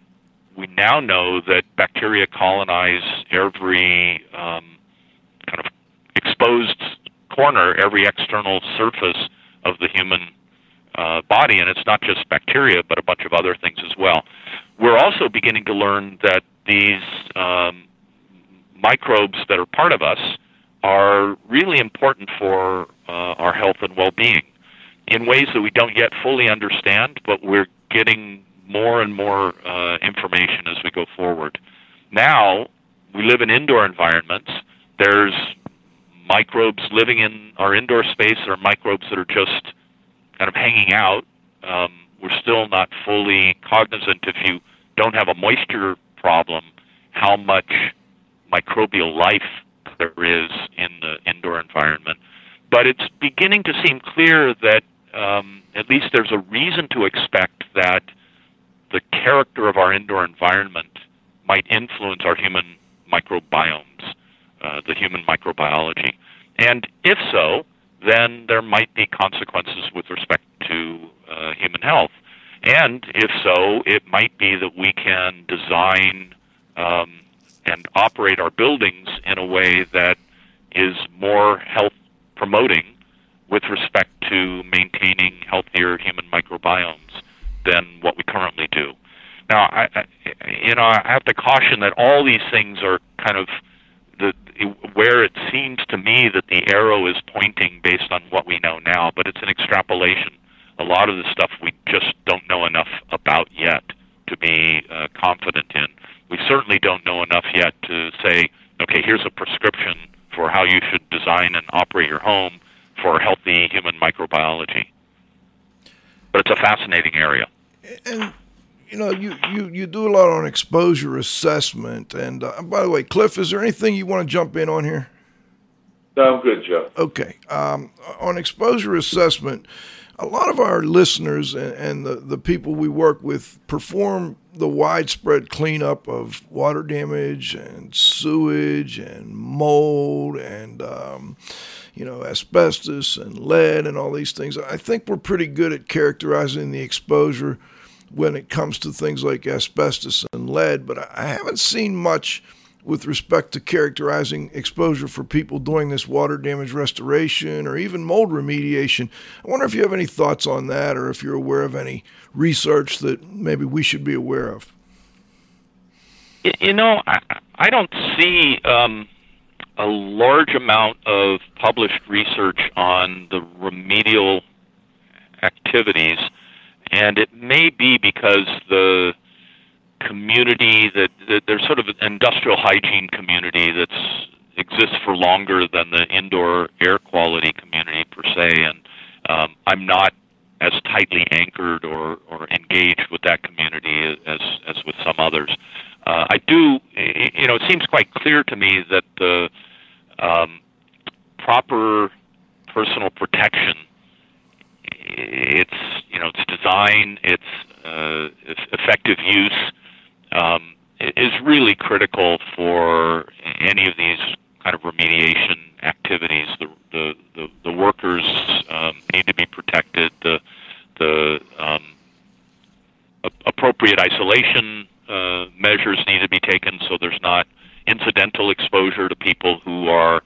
we now know that bacteria colonize every um, kind of exposed corner, every external surface of the human uh, body, and it's not just bacteria, but a bunch of other things as well. We're also beginning to learn that these um, microbes that are part of us are really important for uh, our health and well-being in ways that we don't yet fully understand, but we're getting more and more uh, information as we go forward. Now, we live in indoor environments. There's microbes living in our indoor space or microbes that are just kind of hanging out. Um, we're still not fully cognizant if you don't have a moisture problem, how much microbial life there is in the indoor environment. But it's beginning to seem clear that um, at least there's a reason to expect that the character of our indoor environment might influence our human microbiomes, uh, the human microbiology. And if so, then there might be consequences with respect to uh, human health. And if so, it might be that we can design um, and operate our buildings in a way that is more health promoting with respect to maintaining healthier human microbiomes than what we currently do. Now, I, I, you know, I have to caution that all these things are kind of the where it seems to me that the arrow is pointing based on what we know now, but it's an extrapolation. A lot of the stuff we just don't know enough about yet to be uh, confident in. We certainly don't know enough yet to say, okay, here's a prescription for how you should design and operate your home for healthy human microbiology. But it's a fascinating area. And you know, you, you, you do a lot on exposure assessment. And uh, by the way, Cliff, is there anything you want to jump in on here? No, I'm good, Joe. Okay. Um, on exposure assessment, a lot of our listeners and, and, the, the people we work with perform the widespread cleanup of water damage and sewage and mold and, um, you know, asbestos and lead and all these things. I think we're pretty good at characterizing the exposure when it comes to things like asbestos and lead, but I haven't seen much with respect to characterizing exposure for people doing this water damage restoration or even mold remediation. I wonder if you have any thoughts on that or if you're aware of any research that maybe we should be aware of. You know, I, I don't see um, a large amount of published research on the remedial activities and it may be because the community that, there's sort of an industrial hygiene community that's exists for longer than the indoor air quality community per se, and um, I'm not as tightly anchored or, or engaged with that community as as with some others. Uh, I do, you know, it seems quite clear to me that the um, proper personal protection its you know its design, its, uh, its effective use um, is really critical for any of these kind of remediation activities. The the the, the workers um, need to be protected. The the um, appropriate isolation uh, measures need to be taken so there's not incidental exposure to people who are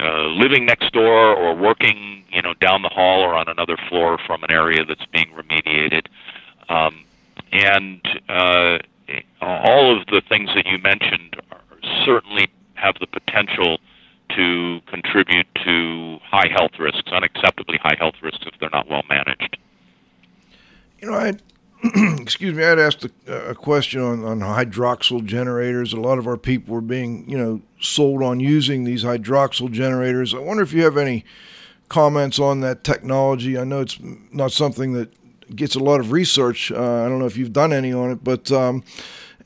uh, living next door or working, you know, down the hall or on another floor from an area that's being remediated. Um, and uh, all of the things that you mentioned certainly have the potential to contribute to high health risks, unacceptably high health risks if they're not well managed. You know, I excuse me, I had asked a, a, question on, on hydroxyl generators. A lot of our people were being, you know, sold on using these hydroxyl generators. I wonder if you have any comments on that technology. I know it's not something that gets a lot of research. Uh, I don't know if you've done any on it, but um,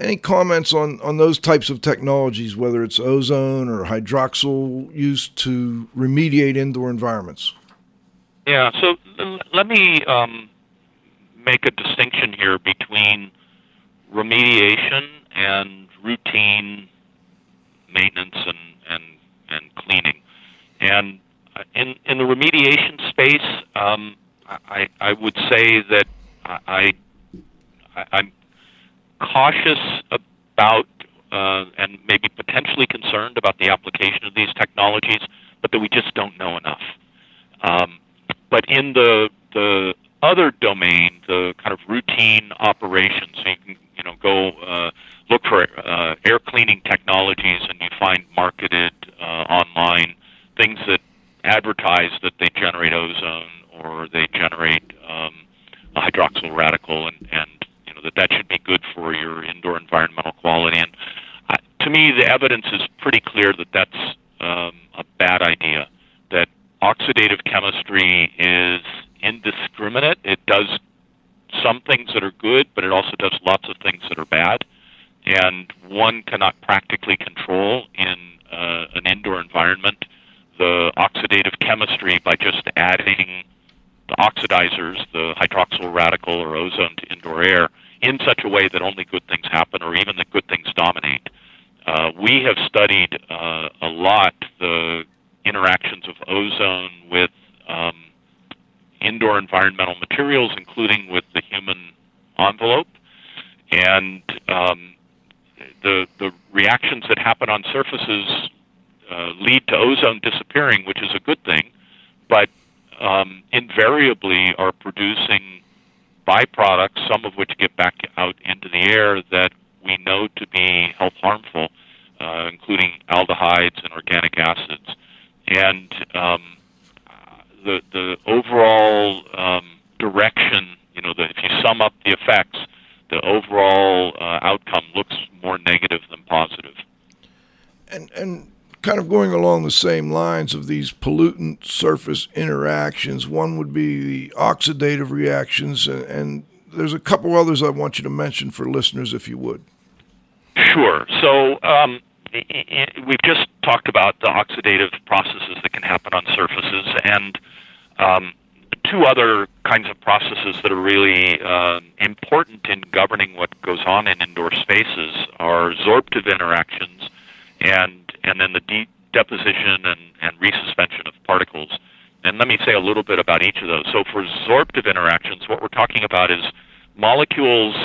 any comments on, on those types of technologies, whether it's ozone or hydroxyl used to remediate indoor environments? Yeah, so let me um, make a distinction here between remediation and routine maintenance and, and, and cleaning. And uh, in, in the remediation space, um, I, I would say that I, I, I'm cautious about uh, and maybe potentially concerned about the application of these technologies, but that we just don't know enough. Um, but in the the other domain, the kind of routine operations, so you can you know go uh, look for uh, air cleaning technologies, and you find marketed uh, online things that advertise that they generate ozone or they generate um, a hydroxyl radical, and, and you know that that should be good for your indoor environmental quality. And uh, to me, the evidence is pretty clear that that's um, a bad idea. That oxidative chemistry is indiscriminate. It does some things that are good, but it also does lots of things that are bad. And one cannot practically control in uh, an indoor environment the oxidative chemistry by just adding the oxidizers, the hydroxyl radical or ozone to indoor air in such a way that only good things happen or even that good things dominate. Uh, we have studied uh, a lot the interactions of ozone with um, indoor environmental materials, including with the human envelope, and um, the the reactions that happen on surfaces uh, lead to ozone disappearing, which is a good thing, but um, invariably are producing byproducts, some of which get back out into the air that we know to be health harmful, uh, including aldehydes and organic acids. And um, the the overall um, direction, you know, the, if you sum up the effects, the overall uh, outcome looks more negative than positive. And and kind of going along the same lines of these pollutant surface interactions, one would be the oxidative reactions, and, and there's a couple others I want you to mention for listeners, if you would. Sure. So um, we've just talked about the oxidative processes that can happen on surfaces, and um, two other kinds of processes that are really uh, important in governing what goes on in indoor spaces are sorptive interactions and and then the de- deposition and, and resuspension of particles. And let me say a little bit about each of those. So for sorptive interactions, what we're talking about is molecules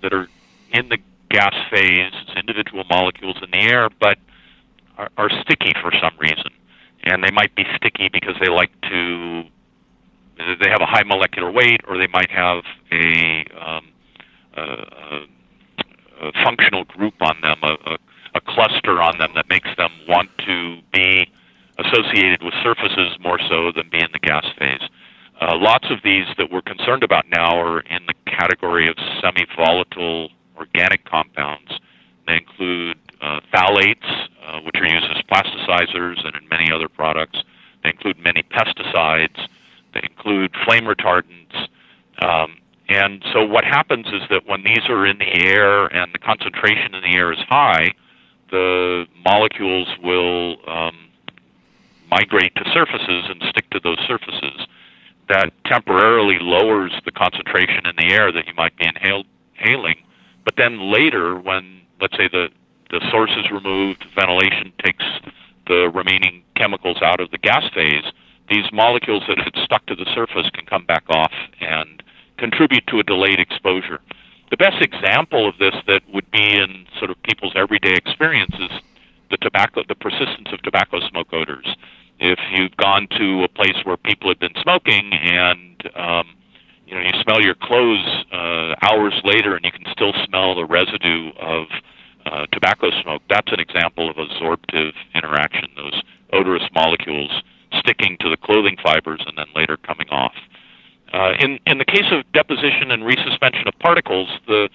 that are in the gas phase, individual molecules in the air, but are, are sticky for some reason. And they might be sticky because they like to, they have a high molecular weight, or they might have a, um, a, a functional group on them, a, a a cluster on them that makes them want to be associated with surfaces more so than be in the gas phase. Uh, lots of these that we're concerned about now are in the category of semi volatile organic compounds. They include uh, phthalates, uh, which are used as plasticizers and in many other products. They include many pesticides. They include flame retardants. Um, and so, what happens is that when these are in the air and the concentration in the air is high, the molecules will um, migrate to surfaces and stick to those surfaces. That temporarily lowers the concentration in the air that you might be inhaling. But then later, when let's say the the source is removed, ventilation takes the remaining chemicals out of the gas phase, these molecules that had stuck to the surface can come back off and contribute to a delayed exposure. The best example of this that would be in sort of people's everyday experience is the tobacco, the persistence of tobacco smoke odors. If you've gone to a place where people have been smoking and um, you know you smell your clothes uh, hours later and you can still smell the residue of uh, tobacco smoke, that's an example of a sorptive interaction. Those odorous molecules sticking to the clothing fibers and then later coming off. Uh, in in the case of deposition and resuspension of particles, the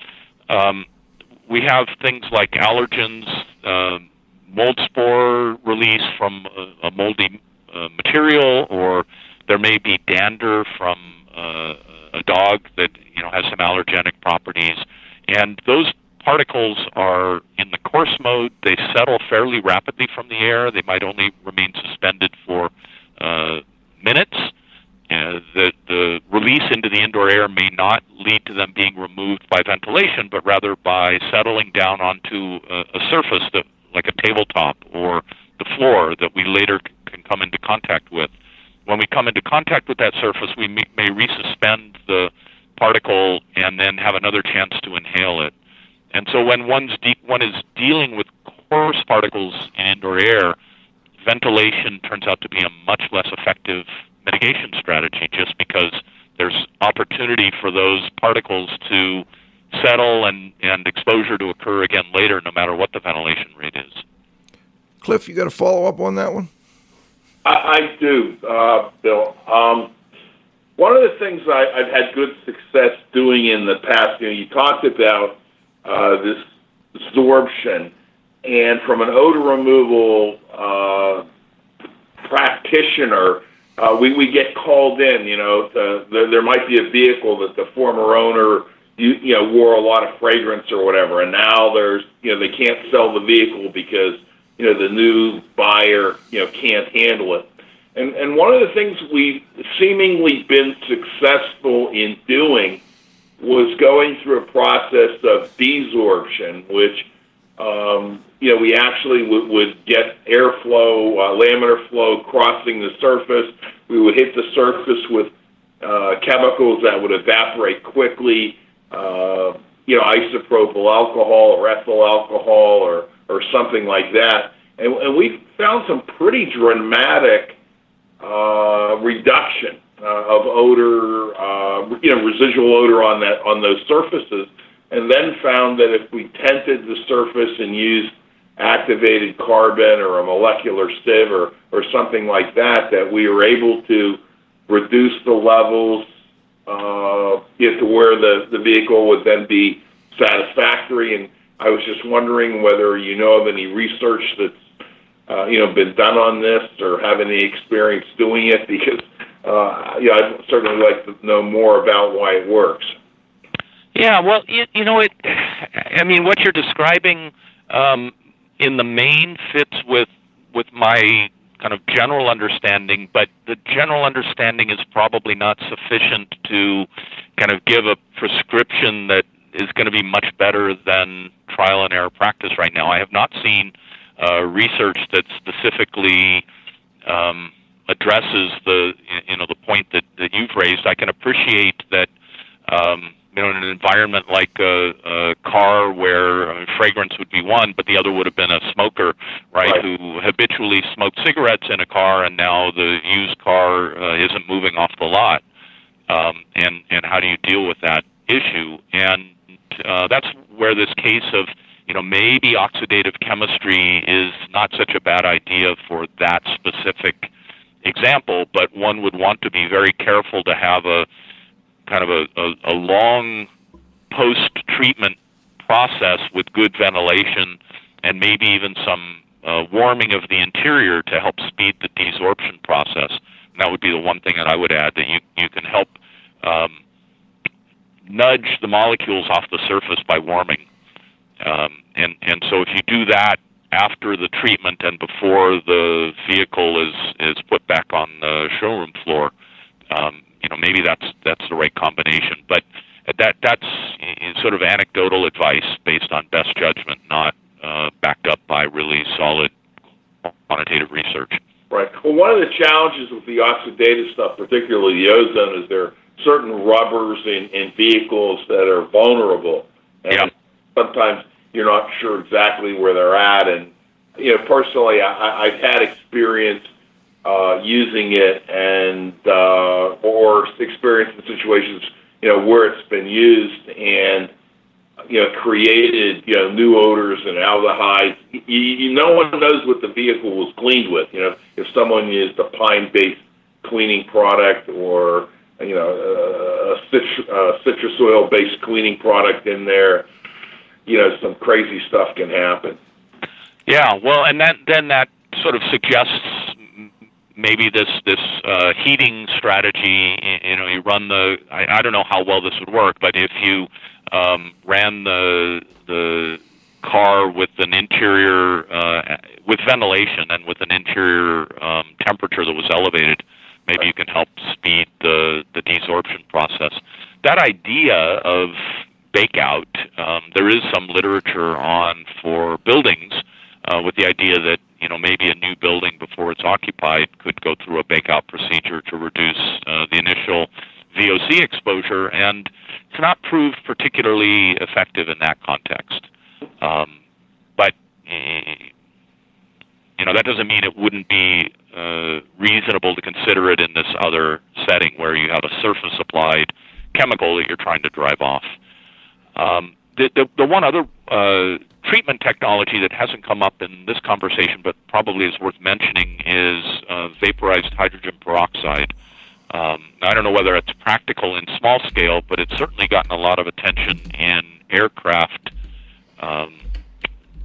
um, we have things like allergens, uh, mold spore release from a, a moldy uh, material, or there may be dander from uh, a dog that you know has some allergenic properties, and those particles are in the coarse mode. They settle fairly rapidly from the air. They might only remain suspended for uh, minutes uh, the, the release into the indoor air may not lead to them being removed by ventilation, but rather by settling down onto a, a surface that, like a tabletop or the floor that we later can come into contact with. When we come into contact with that surface, we may, may resuspend the particle and then have another chance to inhale it. And so when one's de- one is dealing with coarse particles in indoor air, ventilation turns out to be a much less effective mitigation strategy just because there's opportunity for those particles to settle and, and exposure to occur again later, no matter what the ventilation rate is. Cliff, you got a follow up on that one? I, I do, uh, Bill. Um, one of the things I, I've had good success doing in the past, you know, you talked about uh, this absorption, and from an odor removal uh, practitioner, uh, we, we get called in. You know, to, there, there might be a vehicle that the former owner you, you know wore a lot of fragrance or whatever, and now there's you know they can't sell the vehicle because you know the new buyer you know can't handle it. And and one of the things we've seemingly been successful in doing was going through a process of desorption, which um, you know we actually would, would get airflow, uh, laminar flow crossing the surface. We would hit the surface with uh, chemicals that would evaporate quickly uh, you know, isopropyl alcohol or ethyl alcohol or, or something like that. And, and we found some pretty dramatic uh, reduction uh, of odor, uh, you know, residual odor on that on those surfaces, and then found that if we tented the surface and used activated carbon or a molecular sieve or, or something like that, that we were able to reduce the levels uh, to where the, the vehicle would then be satisfactory. And I was just wondering whether you know of any research that's uh, you know been done on this or have any experience doing it because uh, yeah, I'd certainly like to know more about why it works. Yeah, well, you, you know, it. I mean, what you're describing um, in the main fits with with my kind of general understanding, but the general understanding is probably not sufficient to kind of give a prescription that is going to be much better than trial and error practice right now. I have not seen uh, research that specifically um, addresses the you know the point that, that you've raised. I can appreciate that um, you know, in an environment like a, a car where I mean, fragrance would be one, but the other would have been a smoker, right, right. who habitually smoked cigarettes in a car, and now the used car uh, isn't moving off the lot. Um, and and how do you deal with that issue? And uh, that's where this case of you know maybe oxidative chemistry is not such a bad idea for that specific example, but one would want to be very careful to have a kind of a, a, a long post treatment process with good ventilation and maybe even some uh, warming of the interior to help speed the desorption process. And that would be the one thing that I would add that you, you can help um, nudge the molecules off the surface by warming. Um, and, and so if you do that after the treatment and before the vehicle is, is put back on the showroom floor, um, you know maybe that's that's the right combination. But that that's sort of anecdotal advice based on best judgment, not uh, backed up by really solid quantitative research. Right. Well, one of the challenges with the oxidative stuff, particularly the ozone, is there certain rubbers in, in vehicles that are vulnerable. And yeah. sometimes you're not sure exactly where they're at. And, you know, personally, I, I've had experience uh, using it and uh, or experienced in situations you know where it's been used and you know created you know new odors and aldehydes. You, you, no one knows what the vehicle was cleaned with. You know if someone used a pine-based cleaning product or you know a, a citrus oil-based cleaning product in there. You know some crazy stuff can happen. Yeah, well, and that then that sort of suggests maybe this this uh, heating strategy. You know, you run the. I, I don't know how well this would work, but if you um, ran the the car with an interior uh, with ventilation and with an interior um, temperature that was elevated, maybe you can help speed the the desorption process. That idea of bakeout, um, there is some literature on for buildings uh, with the idea that you know maybe a new building before it's occupied could go through a bake-out procedure to reduce uh, the initial VOC exposure, and it's not proved particularly effective in that context. Um, but eh, you know that doesn't mean it wouldn't be uh, reasonable to consider it in this other setting where you have a surface applied chemical that you're trying to drive off. Um, the, the, the one other uh, treatment technology that hasn't come up in this conversation, but probably is worth mentioning, is uh, vaporized hydrogen peroxide. Um, I don't know whether it's practical in small scale, but it's certainly gotten a lot of attention in aircraft um,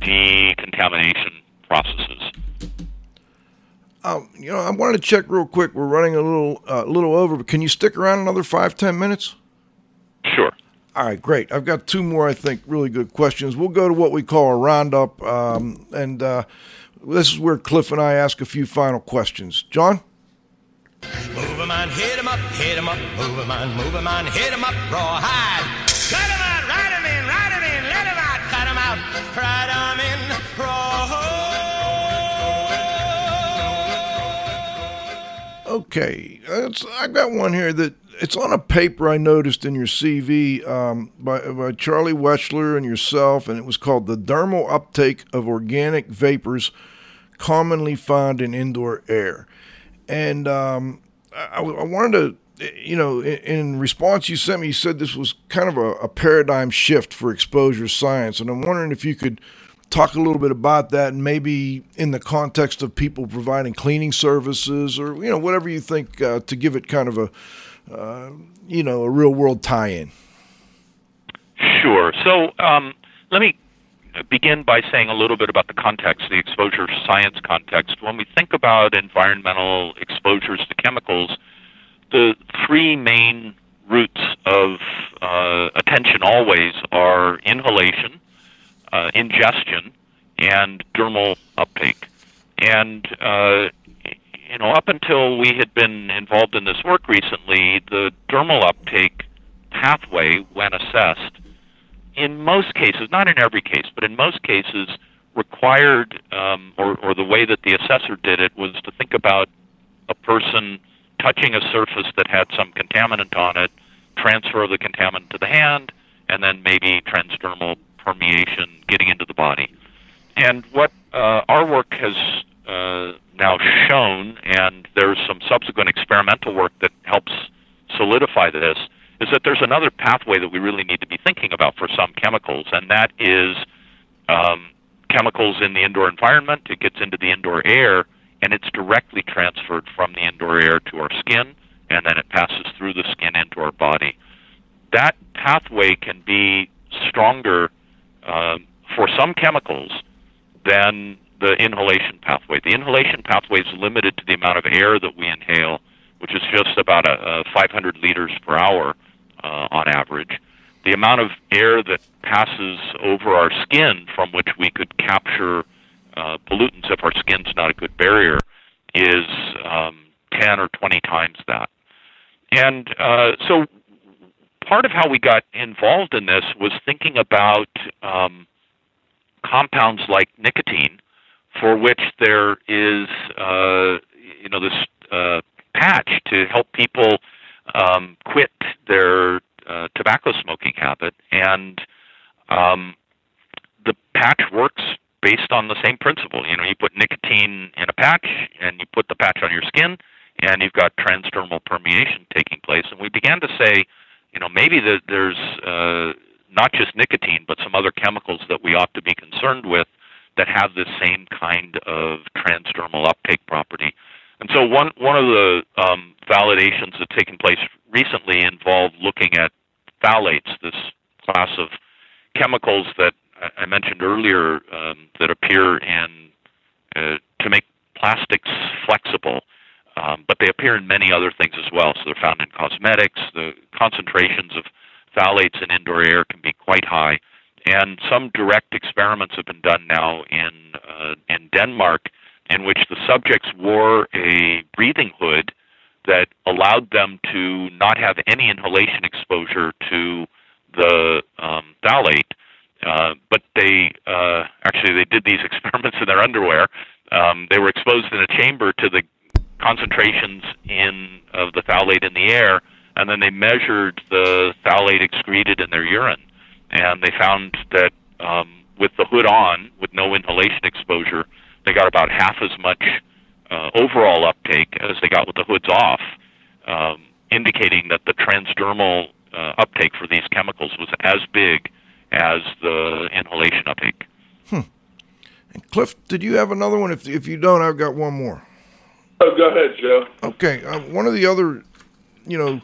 decontamination processes. Um, you know, I wanted to check real quick. We're running a little, uh, little over, but can you stick around another five, ten minutes? Sure. All right, great. I've got two more, I think, really good questions. We'll go to what we call a roundup, um, and uh, this is where Cliff and I ask a few final questions. John? Move 'em on, hit 'em up, hit 'em up, move 'em on, move 'em on, hit 'em up, rawhide. Cut 'em Okay, it's, I've got one here that it's on a paper I noticed in your CV um, by, by Charlie Weschler and yourself, and it was called The Dermal Uptake of Organic Vapors Commonly Found in Indoor Air. And um, I, I wanted to, you know, in, in, response you sent me, you said this was kind of a, a paradigm shift for exposure science. And I'm wondering if you could talk a little bit about that and maybe in the context of people providing cleaning services or, you know, whatever you think uh, to give it kind of a, uh, you know, a real world tie in. Sure. So um, let me begin by saying a little bit about the context, the exposure science context. When we think about environmental exposures to chemicals, the three main routes of uh, attention always are inhalation, uh, ingestion, and dermal uptake. And uh, you know, up until we had been involved in this work recently, the dermal uptake pathway, when assessed, in most cases, not in every case, but in most cases, required, um, or, or the way that the assessor did it was to think about a person touching a surface that had some contaminant on it, transfer of the contaminant to the hand, and then maybe transdermal permeation getting into the body. And what uh, our work has uh, now shown, and there's some subsequent experimental work that helps solidify this, is that there's another pathway that we really need to be thinking about for some chemicals, and that is um, chemicals in the indoor environment. It gets into the indoor air, and it's directly transferred from the indoor air to our skin, and then it passes through the skin into our body. That pathway can be stronger uh, for some chemicals than the inhalation pathway. The inhalation pathway is limited to the amount of air that we inhale, which is just about a, a 500 liters per hour uh, on average. The amount of air that passes over our skin from which we could capture uh, pollutants if our skin's not a good barrier is um, 10 or 20 times that. And uh, so part of how we got involved in this was thinking about um, compounds like nicotine, for which there is, uh, you know, this uh, patch to help people um, quit their uh, tobacco smoking habit, and um, the patch works based on the same principle. You know, you put nicotine in a patch, and you put the patch on your skin, and you've got transdermal permeation taking place. And we began to say, you know, maybe that there's uh, not just nicotine, but some other chemicals that we ought to be concerned with that have the same kind of transdermal uptake property. And so one one of the um, validations that's taken place recently involved looking at phthalates, this class of chemicals that I mentioned earlier um, that appear in uh, to make plastics flexible, um, but they appear in many other things as well. So they're found in cosmetics. The concentrations of phthalates in indoor air can be quite high, and some direct experiments have been done now in uh, in Denmark in which the subjects wore a breathing hood that allowed them to not have any inhalation exposure to the um, phthalate. Uh, but they uh, actually they did these experiments in their underwear. Um, they were exposed in a chamber to the concentrations in of the phthalate in the air, and then they measured the phthalate excreted in their urine, and they found that um, with the hood on, with no inhalation exposure, they got about half as much uh, overall uptake as they got with the hoods off, um, indicating that the transdermal uh, uptake for these chemicals was as big as the inhalation uptake. And Cliff, did you have another one? If if you don't, I've got one more. Oh, go ahead, Joe. Okay, uh, one of the other, you know,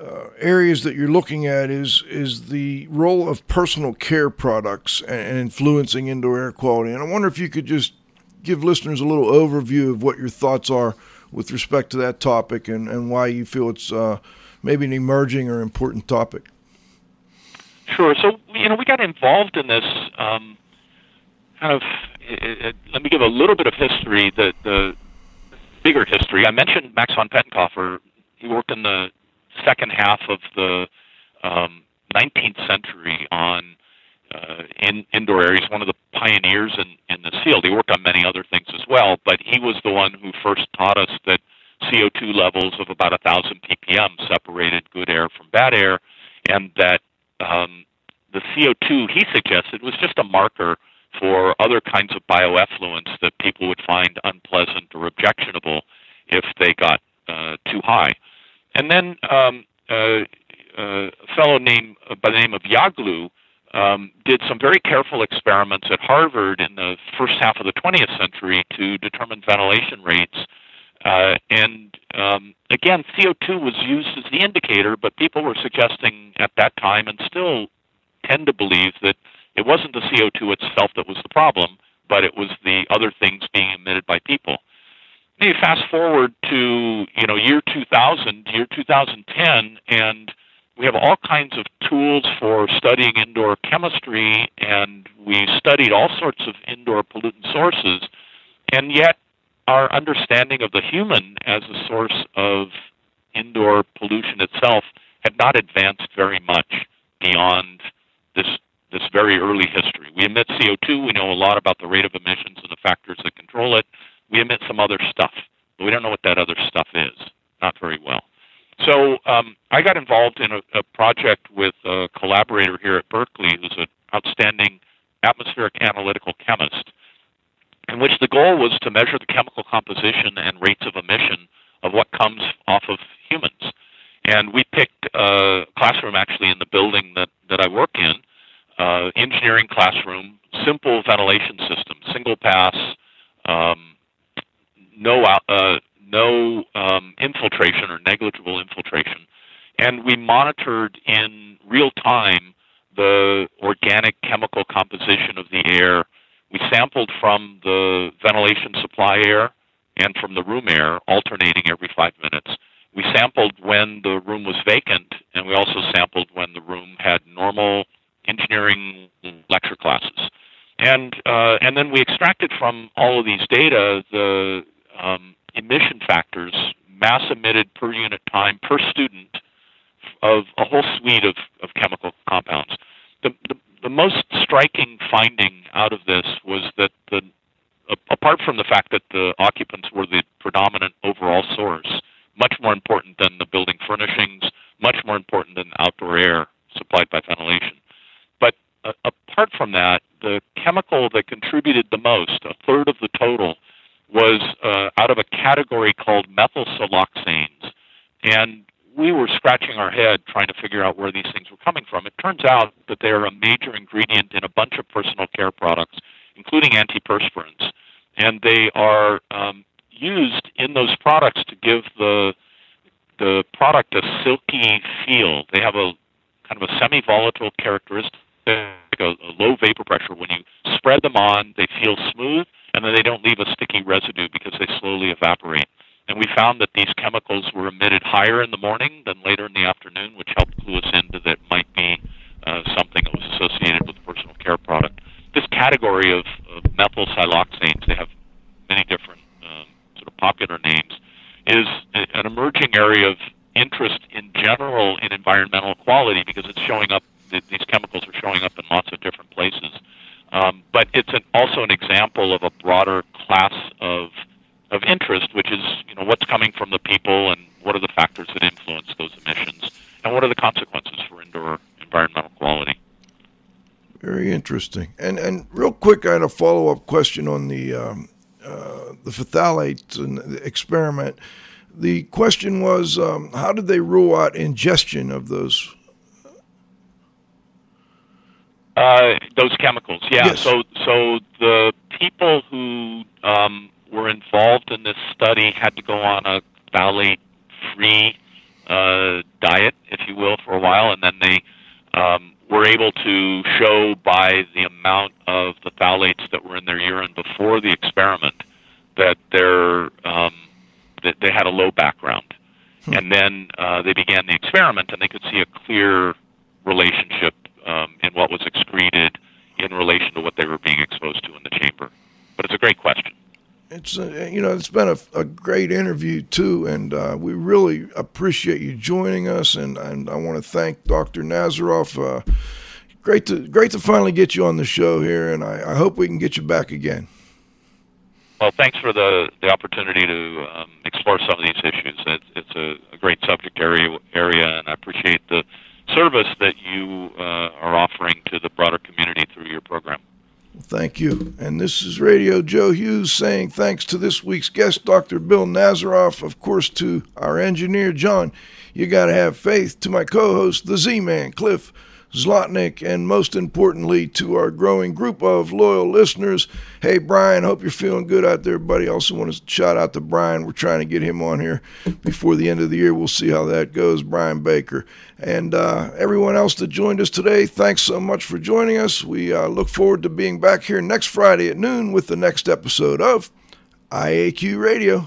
uh, areas that you're looking at is is the role of personal care products and, and influencing indoor air quality. And I wonder if you could just give listeners a little overview of what your thoughts are with respect to that topic and, and why you feel it's uh, maybe an emerging or important topic. Sure. So you know, we got involved in this. Um, kind of. It, it, let me give a little bit of history. The the bigger history. I mentioned Max von Pettenkofer. He worked in the second half of the um, 19th century on uh, in indoor areas. One of the pioneers in in this field. He worked on many other things as well, but he was the one who first taught us that CO2 levels of about thousand ppm separated good air from bad air, and that um, the CO2 he suggested was just a marker for other kinds of bioeffluents that people would find unpleasant or objectionable if they got uh, too high. And then um, uh, uh, a fellow named by the name of Yaglou um, did some very careful experiments at Harvard in the first half of the 20th century to determine ventilation rates. Uh, and um, again, CO2 was used as the indicator, but people were suggesting at that time and still tend to believe that it wasn't the CO2 itself that was the problem, but it was the other things being emitted by people. Now you fast forward to you know year 2000, year 2010, and we have all kinds of tools for studying indoor chemistry, and we studied all sorts of indoor pollutant sources, and yet our understanding of the human as a source of indoor pollution itself had not advanced very much beyond this this very early history. We emit CO2. We know a lot about the rate of emissions and the factors that control it. We emit some other stuff, but we don't know what that other stuff is. Not very well. So um, I got involved in a, a project with a collaborator here at Berkeley who's an outstanding atmospheric analytical chemist, in which the goal was to measure the chemical composition and rates of emission of what comes off of humans. And we picked a classroom actually in the building that, that I work in, uh, engineering classroom, simple ventilation system, single pass, um, no uh, no um, infiltration or negligible infiltration, and we monitored in real time the organic chemical composition of the air. We sampled from the ventilation supply air and from the room air, alternating every five minutes. We sampled when the room was vacant, and we also sampled when the room had normal engineering lecture classes. And uh, and then we extracted from all of these data the um, emission factors, mass emitted per unit time per student of a whole suite of, of chemical compounds. The, the, the most striking finding out of this was that the apart from the fact that the occupants were the predominant overall source, much more important than the building furnishings, much more important than outdoor air supplied by ventilation. Uh, apart from that, the chemical that contributed the most, a third of the total, was uh, out of a category called methylsiloxanes. And we were scratching our head trying to figure out where these things were coming from. It turns out that they are a major ingredient in a bunch of personal care products, including antiperspirants. And they are um, used in those products to give the the product a silky feel. They have a kind of a semi-volatile characteristic, a, a low vapor pressure. When you spread them on, they feel smooth, and then they don't leave a sticky residue because they slowly evaporate. And we found that these chemicals were emitted higher in the morning than later in the afternoon, which helped clue us into that might be uh, something that was associated with the personal care product. This category of, of methyl siloxanes, they have many different um, sort of popular names, is an emerging area of interest in general in environmental quality because it's showing up, these chemicals are showing up in lots of different places. Um, but it's an, also an example of a broader class of of interest, which is you know what's coming from the people and what are the factors that influence those emissions, and what are the consequences for indoor environmental quality. Very interesting. And and real quick, I had a follow up question on the um, uh, the phthalates and the experiment. The question was, um, how did they rule out ingestion of those? Uh, those chemicals, yeah. Yes. So, so the people who um, were involved in this study had to go on a phthalate-free uh, diet, if you will, for a while, and then they um, were able to show by the amount of the phthalates that were in their urine before the experiment that their um, that they had a low background. And then uh, they began the experiment, and they could see a clear relationship um, in what was excreted in relation to what they were being exposed to in the chamber. But it's a great question. It's uh, you know it's been a, a great interview too, and uh, we really appreciate you joining us. And, and I want to thank Dr. Nazaroff. Uh, great to great to finally get you on the show here, and I, I hope we can get you back again. Well, thanks for the, the opportunity to um, explore some of these issues. It's, it's a, a great subject area, area, and I appreciate the service that you uh, are offering to the broader community through your program. Thank you. And this is Radio Joe Hughes saying thanks to this week's guest, Dr. Bill Nazaroff, of course, to our engineer, John. You got to have faith, to my co host, the Z Man, Cliff Zlotnik, and most importantly, to our growing group of loyal listeners. Hey, Brian, hope you're feeling good out there, buddy. Also, want to shout out to Brian. We're trying to get him on here before the end of the year. We'll see how that goes, Brian Baker. And uh, everyone else that joined us today, thanks so much for joining us. We uh, look forward to being back here next Friday at noon with the next episode of IAQ Radio.